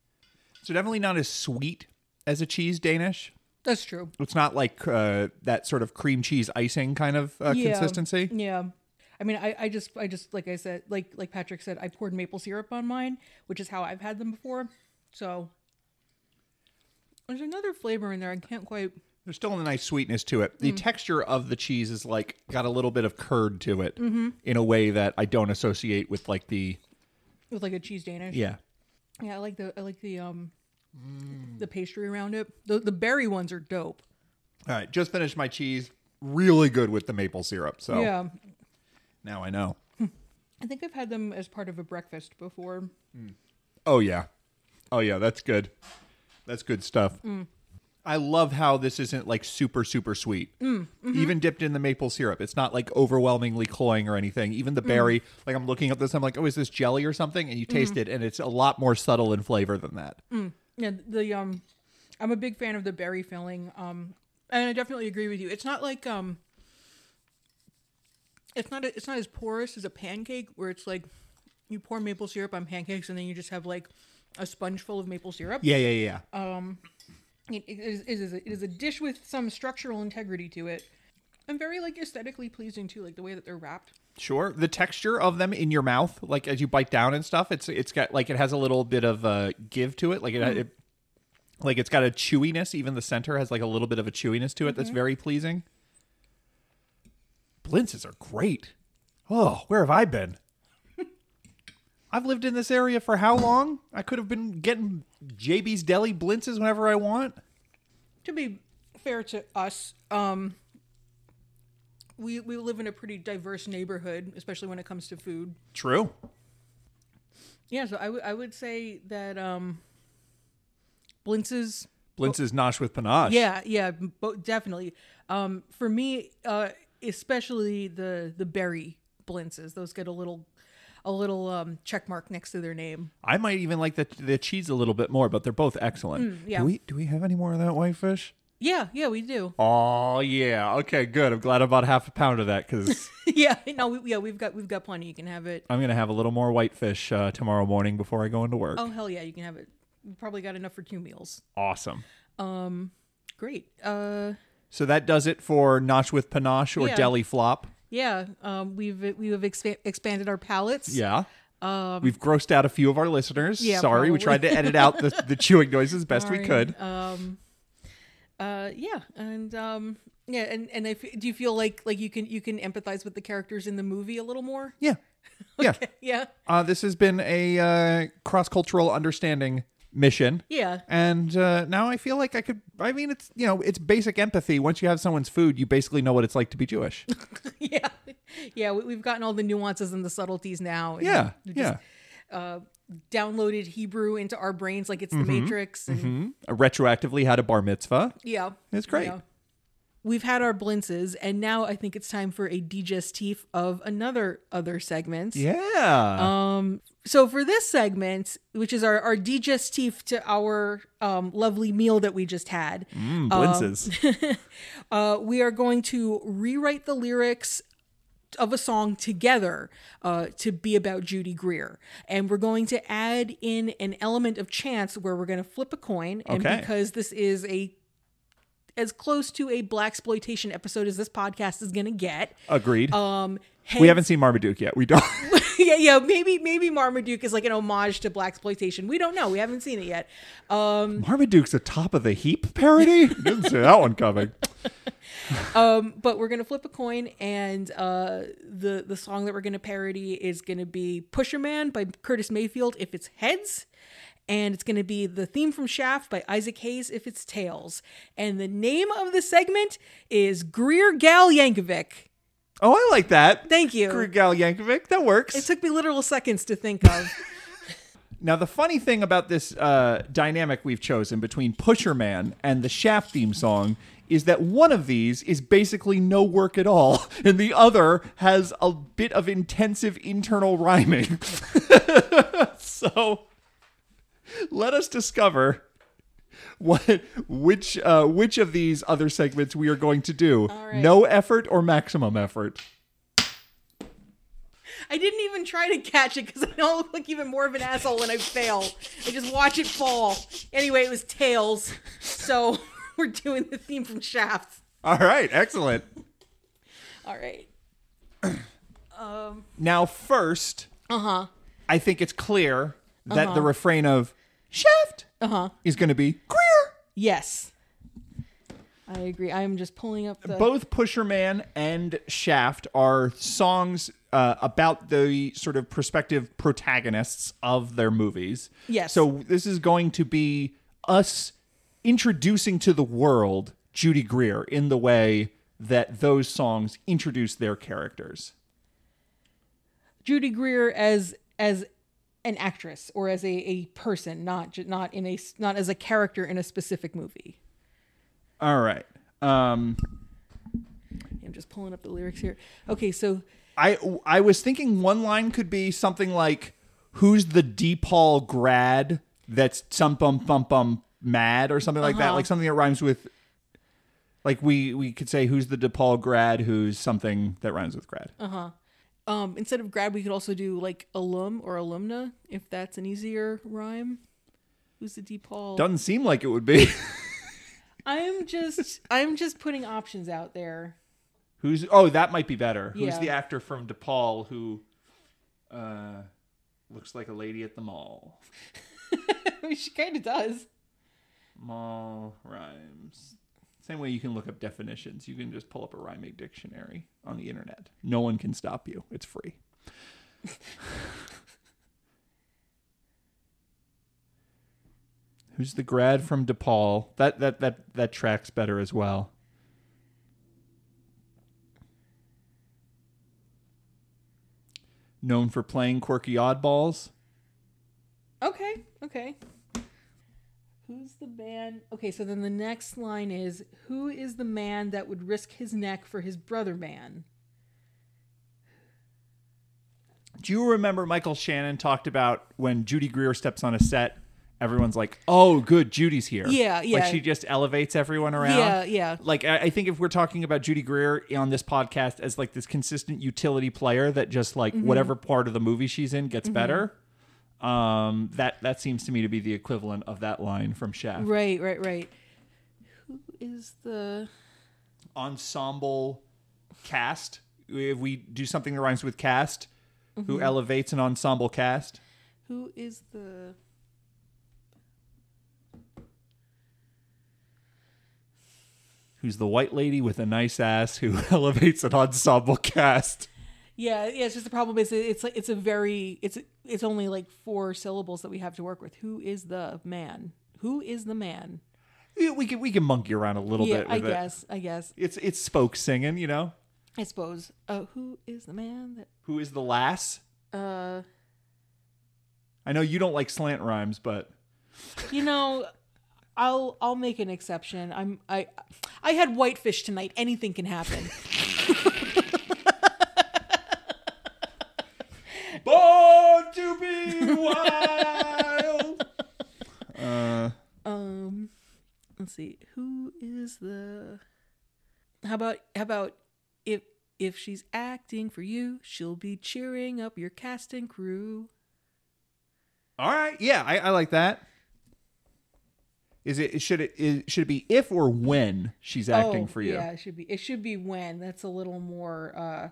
So definitely not as sweet as a cheese Danish. That's true. It's not like uh, that sort of cream cheese icing kind of uh, Yeah. consistency. Yeah. I mean, I, I just, I just, like I said, like, like Patrick said, I poured maple syrup on mine, which is how I've had them before. So there's another flavor in there. I can't quite. There's still a nice sweetness to it. Mm. The texture of the cheese is like got a little bit of curd to it Mm-hmm. in a way that I don't associate with like the With like a cheese Danish. yeah. Yeah, I like the, I like the, um, the pastry around it. The, the berry ones are dope. All right, just finished my cheese. Really good with the maple syrup. So Yeah. Now I know. I think I've had them as part of a breakfast before. Oh yeah. Oh yeah, that's good. That's good stuff. Mm. I love how this isn't like super super sweet. Mm, mm-hmm. Even dipped in the maple syrup. It's not like overwhelmingly cloying or anything. Even Mm. the berry, like I'm looking at this I'm like, "Oh, is this jelly or something?" and you Mm-hmm. taste it and it's a lot more subtle in flavor than that. Yeah, the um, I'm a big fan of the berry filling. Um, and I definitely agree with you. It's not like um, it's not it's not as porous as a pancake where it's like you pour maple syrup on pancakes and then you just have like a sponge full of maple syrup. Yeah, yeah, yeah. Uh, It, it, is, it, is a, it is a dish with some structural integrity to it, and very like aesthetically pleasing too, like the way that they're wrapped. Sure. The texture of them in your mouth, like as you bite down and stuff, it's it's got like it has a little bit of uh, give to it. Like it, it like it's got a chewiness. Even the center has like a little bit of a chewiness to it that's very pleasing. Blintzes are great. Oh, where have I been? I've lived in this area for how long? I could have been getting JB's Deli blintzes whenever I want. to be fair to us, um, we we live in a pretty diverse neighborhood, especially when it comes to food. True. Yeah, so I would I would say that um Blintz's Blintz's Nosh with Panache. Yeah, yeah, bo- definitely. Um, for me, uh, especially the the berry blintzes, those get a little a little um, check mark next to their name. I might even like the the cheese a little bit more, but they're both excellent. Mm, yeah. Do we do we have any more of that whitefish? Yeah, yeah, we do. Oh yeah. Okay, good. I'm glad I bought half a pound of that because yeah, no, we, yeah, we've got we've got plenty. You can have it. I'm gonna have a little more whitefish uh, tomorrow morning before I go into work. Oh hell yeah, you can have it. We probably got enough for two meals. Awesome. Um, Great. Uh, So that does it for Nosh with Panache or Yeah. Deli Flop. yeah, um, we've we have expa- expanded our palettes. Yeah. We've grossed out a few of our listeners. Um, Yeah, Sorry, we tried to edit out the, the chewing noises best we could. Um, uh, yeah, and um, yeah, and and if, do you feel like like you can you can empathize with the characters in the movie a little more? Yeah. Yeah. Yeah, Uh, this has been a uh, cross cultural understanding mission. yeah, And uh, now I feel like I could. I mean, it's you know, it's basic empathy. Once you have someone's food, you basically know what it's like to be Jewish. yeah, yeah. We, we've gotten all the nuances and the subtleties now. Yeah, we yeah. Uh, downloaded Hebrew into our brains like it's the Mm-hmm. Matrix, and Hmm? Retroactively had a bar mitzvah. yeah, It's great. yeah. We've had our blintzes, and now I think it's time for a digestif of another other segments. Yeah. Um, so for this segment, which is our, our digestif to our um, lovely meal that we just had, Mm, blintzes. uh, we are going to rewrite the lyrics of a song together uh, to be about Judy Greer. And we're going to add in an element of chance where we're going to flip a coin. And Okay. because this is a as close to a blaxploitation episode as this podcast is going to get. Agreed. Um, we haven't seen Marmaduke yet. We don't. yeah, yeah, maybe maybe Marmaduke is like an homage to blaxploitation. We don't know. We haven't seen it yet. Um, Marmaduke's a top of the heap parody. Didn't see that one coming. um, but we're gonna flip a coin, and uh, the the song that we're gonna parody is gonna be "Pusher Man" by Curtis Mayfield if it's heads, and it's gonna be the theme from Shaft by Isaac Hayes if it's tails. And the name of the segment is Greer Gal Yankovic. Oh, I like that. Thank you. Greer Gal Yankovic. That works. It took me literal seconds to think of. Now, the funny thing about this uh, dynamic we've chosen between Pusher Man and the Shaft theme song is that one of these is basically no work at all, and the other has a bit of intensive internal rhyming. so, let us discover what which uh, which of these other segments we are going to do. right. No effort or maximum effort. I didn't even try to catch it because I don't look like even more of an asshole when I fail. I just watch it fall. Anyway, it was tails. So we're doing the theme from Shaft. All right, excellent. All right. Um. Now, first, Uh huh. I think it's clear that Uh-huh. the refrain of Shaft Uh huh. is going to be Greer. Yes. I agree. I'm just pulling up the. Both Pusher Man and Shaft are songs uh, about the sort of prospective protagonists of their movies. Yes. So this is going to be us introducing to the world Judy Greer in the way that those songs introduce their characters. Judy Greer as as an actress or as a, a person, not not in a not as a character in a specific movie. All right. Um, I'm just pulling up the lyrics here. Okay, so I I was thinking one line could be something like, "Who's the DePaul grad that's some bum bum bum mad" or something like that, Uh-huh. like something that rhymes with. Like we we could say, "Who's the DePaul grad?" Who's something that rhymes with grad. Um instead of grad we could also do like alum or alumna if that's an easier rhyme. Who's the DePaul? Doesn't seem like it would be. I'm just I'm just putting options out there. Who's oh that might be better. Who's the actor from DePaul who uh, looks like a lady at the mall? She kind of does. Mall rhymes. Same way you can look up definitions. You can just pull up a rhyming dictionary on the internet. No one can stop you. It's free. Who's the grad from DePaul? That that that that tracks better as well. Known for playing quirky oddballs. Okay, okay. Who's the man? Okay, so then the next line is Who is the man that would risk his neck for his brother man? Do you remember Michael Shannon talked about when Judy Greer steps on a set? Everyone's like, "Oh, good, Judy's here." Yeah, Like yeah. she just elevates everyone around. Yeah, yeah. Like I I think if we're talking about Judy Greer on this podcast as like this consistent utility player that just like Mm-hmm. whatever part of the movie she's in gets better, um, that that seems to me to be the equivalent of that line from Shaft. Right, right, right. Who is the. Ensemble cast. If we do something that rhymes with cast, who Mm-hmm. elevates an ensemble cast. Who is the. who's the white lady with a nice ass who elevates an ensemble cast. Yeah, yeah. It's just the problem is it's like it's a very it's it's only like four syllables that we have to work with. Who is the man? Who is the man? Yeah, We can we can monkey around a little yeah, bit I with it. guess. I guess. It's it's spoke singing, you know. I suppose. Uh, who is the man that? Who is the lass? Uh, I know you don't like slant rhymes, but you know, I'll I'll make an exception. I'm I I had whitefish tonight. Anything can happen. born to be wild. uh, Um, let's see. Who is the? How about how about if if she's acting for you, she'll be cheering up your cast and crew. all right, yeah, I, I like that. Is it should it is, should it be if or when she's acting Oh, for you? Yeah, it should be. It should be when. That's a little more uh,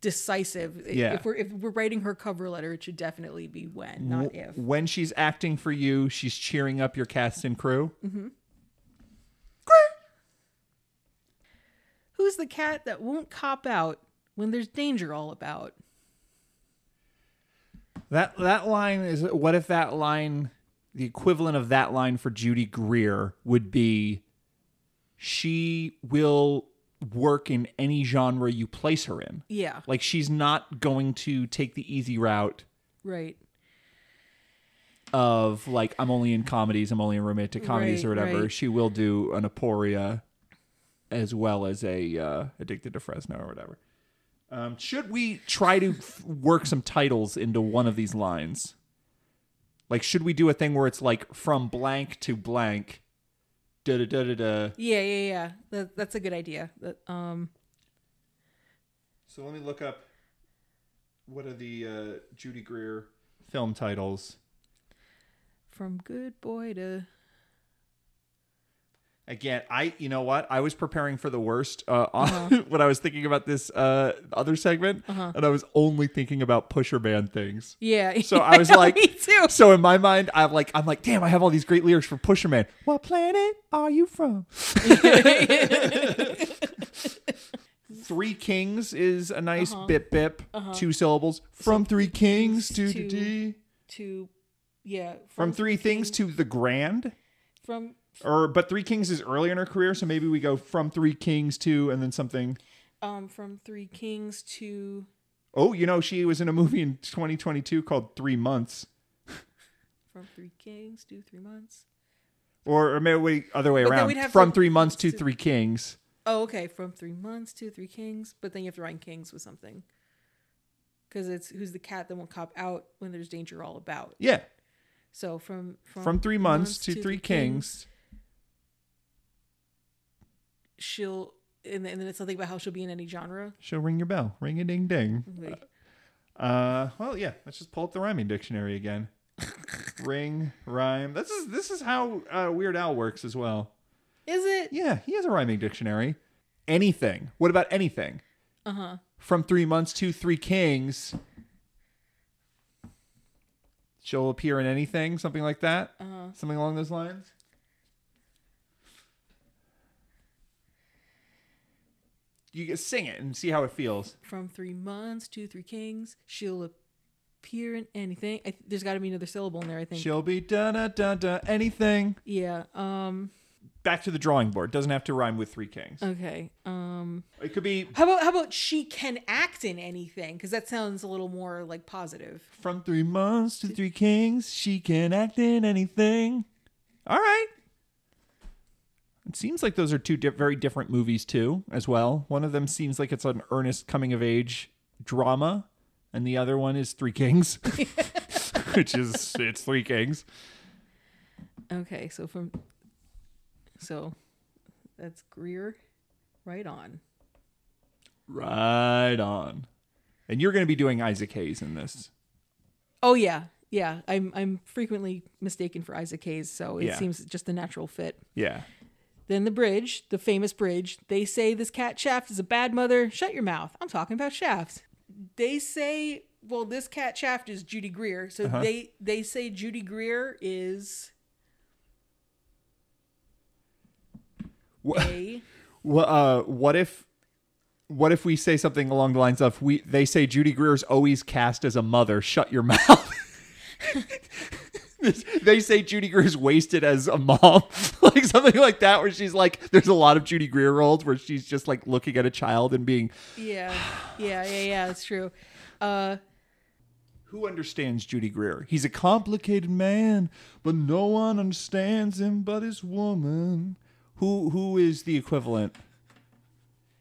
decisive. Yeah. If we're if we're writing her cover letter, it should definitely be when, not if. When she's acting for you, she's cheering up your cast and mm-hmm. crew. Who's the cat that won't cop out when there's danger all about? That that line is what if that line the equivalent of that line for Judy Greer would be she will work in any genre you place her in. Yeah. Like she's not going to take the easy route Right. of like I'm only in comedies, I'm only in romantic comedies Right, or whatever. right. She will do an Aporia as well as a uh, Addicted to Fresno or whatever. Um, should we try to f- work some titles into one of these lines? Like, should we do a thing where it's like from blank to blank? Da da da da da. Yeah, yeah, yeah. That, that's a good idea. That, um, So let me look up what are the uh, Judy Greer film titles. from good boy to Again, I you know what? I was preparing for the worst uh, on, when I was thinking about this uh, other segment, and I was only thinking about pusher band things. yeah. So I was like, me too. So in my mind, I'm like, I'm like, damn, I have all these great lyrics for Pusher Man. What planet are you from? Three Kings is a nice bip bip, two syllables. From Three Kings to, to- to yeah From Three Things to the Grand. from Or but Three Kings is earlier in her career, so maybe we go from Three Kings to and then something. um from three kings to Oh, you know, she was in a movie in 2022 called Three Months. from three kings to three months Or, or maybe we, other way But around. we'd have From to- Three Months to Three Kings. oh okay from three months to three kings but then you have to rhyme kings with something because it's who's the cat that won't cop out when there's danger all about Yeah. so from from, From Three Months to Three the Kings. She'll and then, and then it's something about how she'll be in any genre She'll ring your bell. Ring a ding ding. Uh, well, yeah. Let's just pull up the rhyming dictionary again. ring, rhyme. This is this is how uh, Weird Al works as well. is it Yeah, he has a rhyming dictionary. Anything. What about anything? uh-huh From three months to three kings. She'll appear in anything, something like that. Uh-huh. Something along those lines. You can sing it and see how it feels. from three months to three kings she'll appear in anything I, there's got to be another syllable in there i think She'll be da da da da anything. yeah um back to the drawing board. Doesn't have to rhyme with Three Kings. Okay. Um It could be how about how about she can act in anything cuz that sounds a little more like positive. from three months to three kings. She can act in anything. All right. It seems like those are two di- very different movies too, as well. One of them seems like it's an earnest coming of age drama, and the other one is Three Kings, which is it's Three Kings. Okay, so from so that's Greer right on. Right on. And you're going to be doing Isaac Hayes in this. Oh yeah. Yeah, I'm I'm frequently mistaken for Isaac Hayes, so it Yeah. seems just a natural fit. Yeah. Then the bridge, the famous bridge. They say this cat Shaft is a bad mother. Shut your mouth. I'm talking about Shaft. They say, well, this cat Shaft is Judy Greer. So Uh-huh. they they say Judy Greer is Wha- a Well, uh, what if, what if we say something along the lines of we? They say Judy Greer's always cast as a mother. Shut your mouth. they say Judy Greer's wasted as a mom, something like that, where she's like, there's a lot of Judy Greer roles where she's just like looking at a child and being, yeah yeah yeah yeah. That's true. Uh, who understands Judy Greer? He's a complicated man, but no one understands him but his woman. Who who is the equivalent?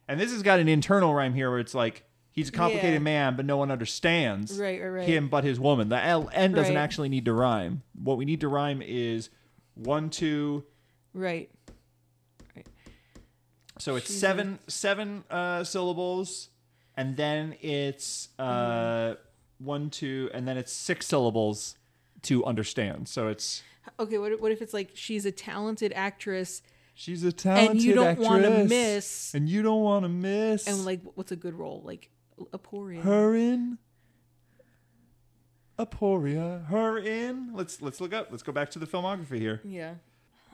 And this has got an internal rhyme here where it's like he's a complicated Yeah. man, but no one understands Right, right, right. him but his woman. The L N doesn't Right. actually need to rhyme. What we need to rhyme is one, two. Right. Right. So it's seven seven uh, syllables, and then it's uh, Mm-hmm. one, two, and then it's six syllables to understand. So it's Okay. What if- what if it's like she's a talented actress she's a talented and you don't want to actress, miss and you don't want to miss and like what's a good role like Aporia. her in Aporia. Her in. Let's let's look up. Let's go back to the filmography here. Yeah.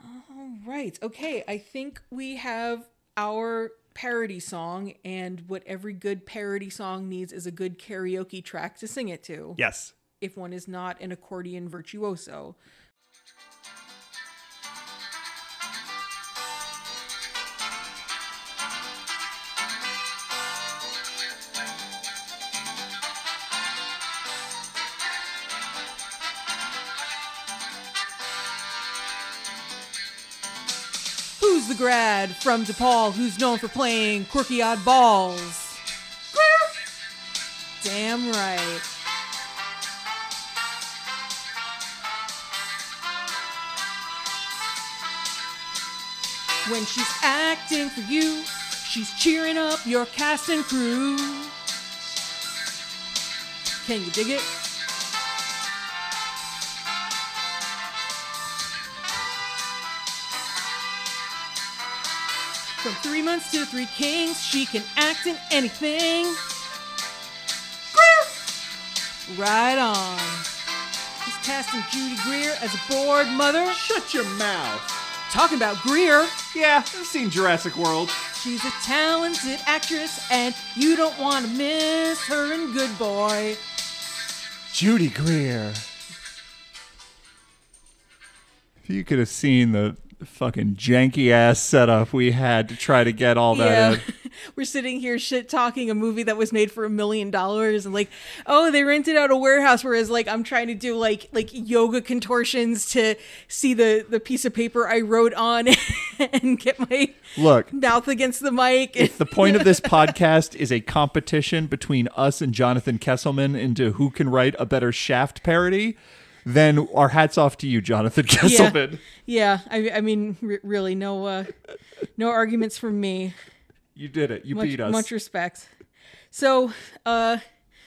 All right. Okay. I think we have our parody song, and what every good parody song needs is a good karaoke track to sing it to. Yes. If one is not an accordion virtuoso. Grad from DePaul who's known for playing quirky oddballs? Damn right. When she's acting for you, she's cheering up your cast and crew. Can you dig it? From three months to three kings, she can act in anything. Greer! Right on. He's casting Judy Greer as a bored mother. Shut your mouth. Talking about Greer, Yeah, I've seen Jurassic World. she's a talented actress, and you don't want to miss her in Good Boy. Judy Greer. If you could have seen the fucking janky ass setup we had to try to get all that Yeah. We're sitting here shit talking a movie that was made for a million dollars and like, oh, they rented out a warehouse whereas like I'm trying to do like like yoga contortions to see the the piece of paper I wrote on and get my Look, mouth against the mic. if the point of this podcast is a competition between us and Jonathan Kesselman into who can write a better Shaft parody, then our hats off to you, Jonathan Kesselman. yeah, yeah. I, I mean, r- really, no, uh, no arguments from me. You did it. You Much, beat us. much respect. So, uh,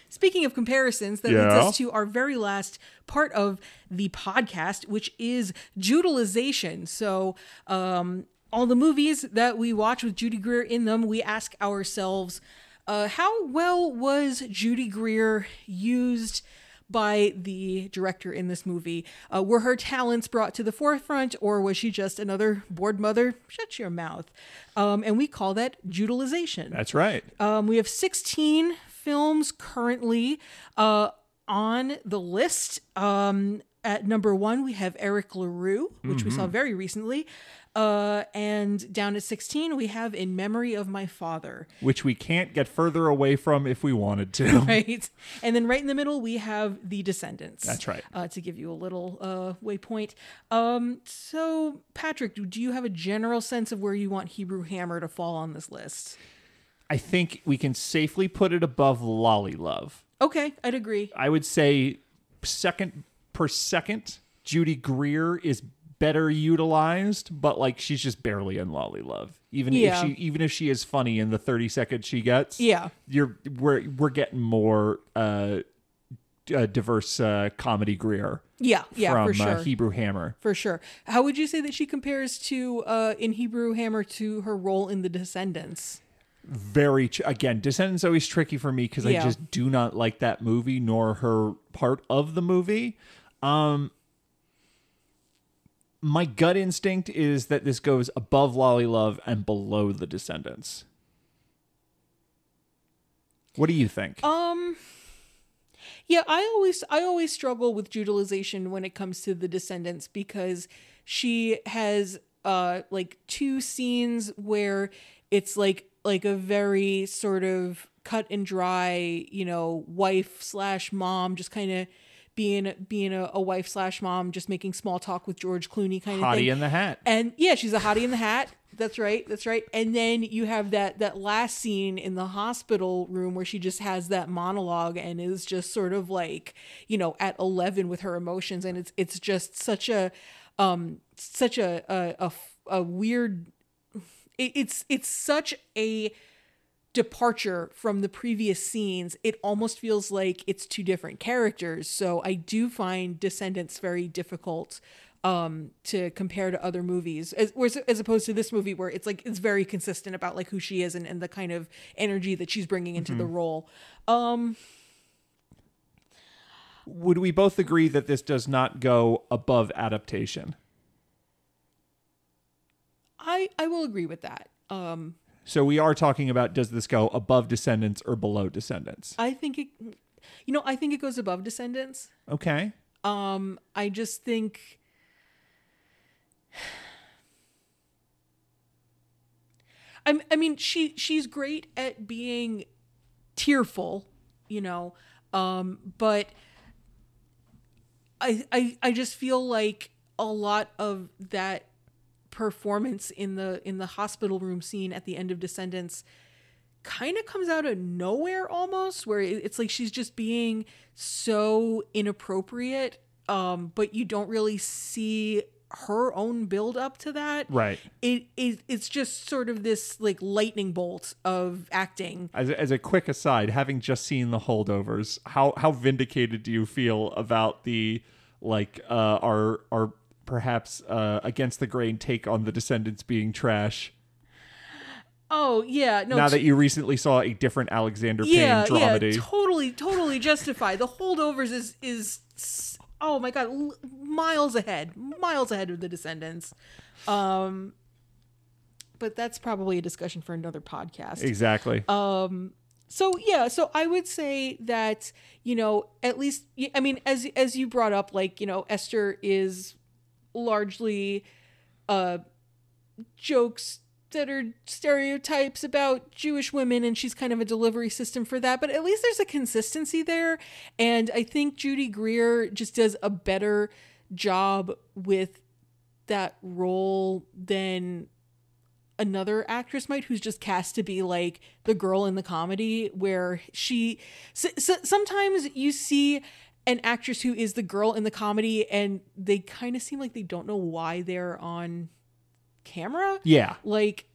speaking of comparisons, that leads us to our very last part of the podcast, which is Judalization. So, um, all the movies that we watch with Judy Greer in them, we ask ourselves, uh, how well was Judy Greer used? By the director in this movie. Uh, were her talents brought to the forefront, or was she just another bored mother? Shut your mouth. Um, and we call that Judalization. That's right. Um, we have 16 films currently uh, on the list. Um, at number one, we have Eric LaRue, which we saw very recently. Uh, and down at 16, we have In Memory of My Father. which we can't get further away from if we wanted to. Right. And then right in the middle, we have The Descendants. That's right. Uh, to give you a little uh, waypoint. Um, so, Patrick, do- do you have a general sense of where you want Hebrew Hammer to fall on this list? I think we can safely put it above Lollilove. Okay, I'd agree. I would say second per second, Judy Greer is better utilized, but like she's just barely in Lollilove. Even Yeah. if she even if she is funny in the 30 seconds she gets. Yeah. You're we're we're getting more uh, uh diverse uh comedy Greer Yeah, yeah, from for sure. uh, Hebrew Hammer. for sure. How would you say that she compares to uh, in Hebrew Hammer to her role in The Descendants? very tr- again descendants always tricky for me because i just do not like that movie nor her part of the movie um my gut instinct is that this goes above lollilove and below the descendants. What do you think? Um Yeah, I always I always struggle with utilization when it comes to the descendants because she has uh like two scenes where it's like like a very sort of cut and dry, you know, wife slash mom just kind of being being a, a wife slash mom, just making small talk with George Clooney kind of thing. hottie in the hat And yeah, she's a hottie in the hat. That's right. That's right. And then you have that that last scene in the hospital room where she just has that monologue and is just sort of like, you know, at 11 with her emotions and it's it's just such a um such a a a, a weird it, it's it's such a departure from the previous scenes, it almost feels like it's two different characters. So I do find Descendants very difficult um to compare to other movies as as opposed to this movie where it's like it's very consistent about like who she is and, and the kind of energy that she's bringing into the role. Um would we both agree that this does not go above adaptation? I i will agree with that. Um so we are talking about does this go above descendants or below descendants i think it you know i think it goes above descendants okay Um, I just think I I mean she she's great at being tearful, you know. Um, but I I I just feel like a lot of that performance in the in the hospital room scene at the end of Descendants kind of comes out of nowhere almost where it's like she's just being so inappropriate um but you don't really see her own build up to that. Right. It, it it's just sort of this like lightning bolt of acting. As a, as a quick aside, having just seen the holdovers, how how vindicated do you feel about the like uh, our our perhaps uh, against the grain take on the Descendants being trash? oh yeah no now t- that you recently saw a different Alexander yeah Payne yeah dramedy, totally totally justified the holdovers is is oh my god l- miles ahead miles ahead of the descendants um but that's probably a discussion for another podcast exactly. so yeah so i would say that you know at least i mean as as you brought up like you know esther is largely uh jokes that are stereotypes about jewish women and she's kind of a delivery system for that but at least there's a consistency there. And i think judy greer just does a better job with that role than another actress might who's just cast to be like the girl in the comedy where she s- s- sometimes you see an actress who is the girl in the comedy and they kind of seem like they don't know why they're on camera yeah, like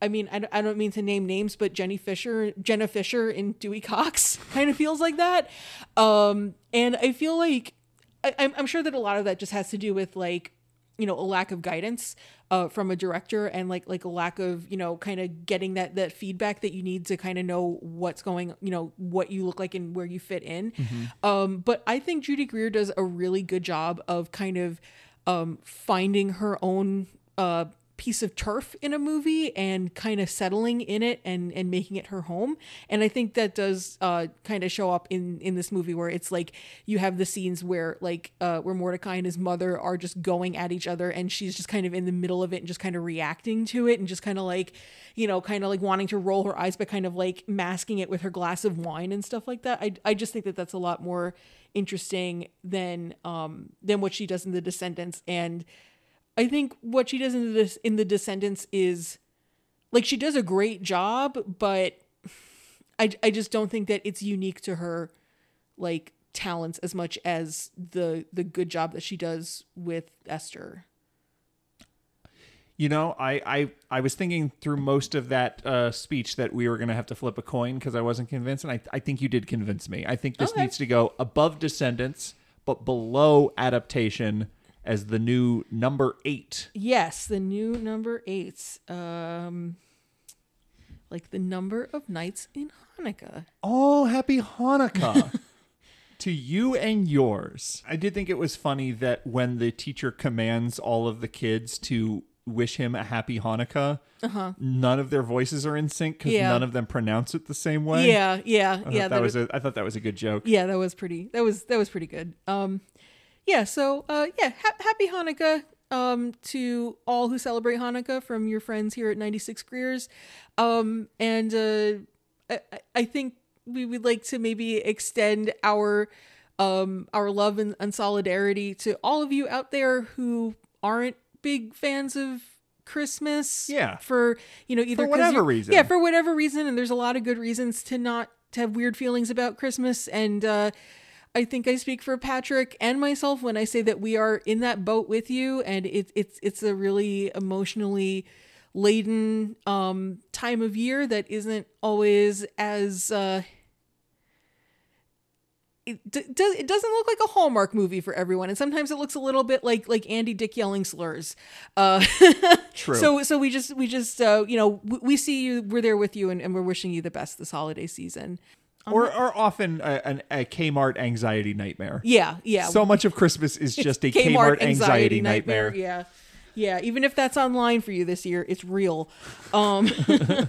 I mean, I, don't- I don't mean to name names, but Jenny Fischer, Jenna Fischer in Dewey Cox kind of feels like that. Um, and I feel like I, I'm, I'm sure that a lot of that just has to do with like, you know, a lack of guidance uh, from a director and like like a lack of you know kind of getting that that feedback that you need to kind of know what's going you know what you look like and where you fit in. Um, but I think Judy Greer does a really good job of kind of um, finding her own uh, piece of turf in a movie and kind of settling in it and and making it her home. And i think that does uh kind of show up in in this movie where it's like you have the scenes where like uh where mordecai and his mother are just going at each other and she's just kind of in the middle of it and just kind of reacting to it and just kind of like you know kind of like wanting to roll her eyes but kind of like masking it with her glass of wine and stuff like that. I i just think that that's a lot more interesting than um than what she does in the descendants. And I think what she does in this in the Descendants is like she does a great job, but I I just don't think that it's unique to her like talents as much as the the good job that she does with Esther. You know, I, I, I was thinking through most of that uh, speech that we were going to have to flip a coin because I wasn't convinced. And I, I think you did convince me. I think this Okay. needs to go above Descendants, but below adaptation as the new number eight. Yes, the new number 8. Um like the number of nights in Hanukkah. Oh, happy Hanukkah to you and yours. I did think it was funny that when the teacher commands all of the kids to wish him a happy Hanukkah, none of their voices are in sync because Uh-huh. Yeah. none of them pronounce it the same way. Yeah, yeah, I yeah. that was a, I thought that was a good joke. yeah that was pretty that was that was pretty good um yeah so uh yeah ha- happy hanukkah um to all who celebrate hanukkah from your friends here at 96 greers um and uh I, I- think we would like to maybe extend our um our love and, and solidarity to all of you out there who aren't big fans of christmas Yeah. for you know either 'cause whatever reason. yeah for whatever reason and there's a lot of good reasons to not to have weird feelings about christmas and uh I think I speak for Patrick and myself when I say that we are in that boat with you, and it's it's it's a really emotionally laden um, time of year that isn't always as uh, it d- does it doesn't look like a Hallmark movie for everyone, and sometimes it looks a little bit like like Andy Dick yelling slurs. Uh, True. So so we just we just uh, you know we, we see you, we're there with you, and, and we're wishing you the best this holiday season. Or, or often a, an, a Kmart anxiety nightmare. Yeah, yeah. So much of Christmas is just a Kmart, anxiety, nightmare. Yeah. Yeah, even if that's online for you this year, it's real. Um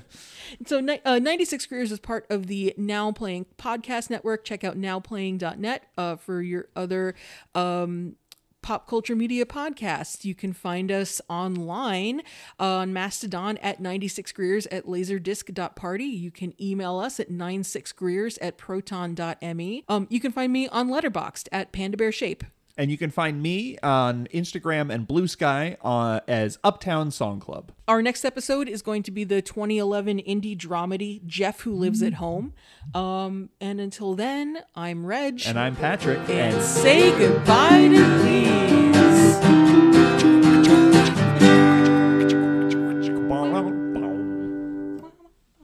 So uh, 96 Greers is part of the Now Playing podcast network. Check out nowplaying.net uh, for your other um, pop culture media podcasts. You can find us online on Mastodon at 96 Greers at laserdisc.party. You can email us at 96greers at proton.me. Um, you can find me on Letterboxd at Panda Bear Shape. And you can find me on Instagram and Blue Sky uh, as Uptown Song Club. Our next episode is going to be the 2011 indie dramedy Jeff Who Lives at Home. Um, and until then, I'm Reg. And I'm Patrick. and say goodbye to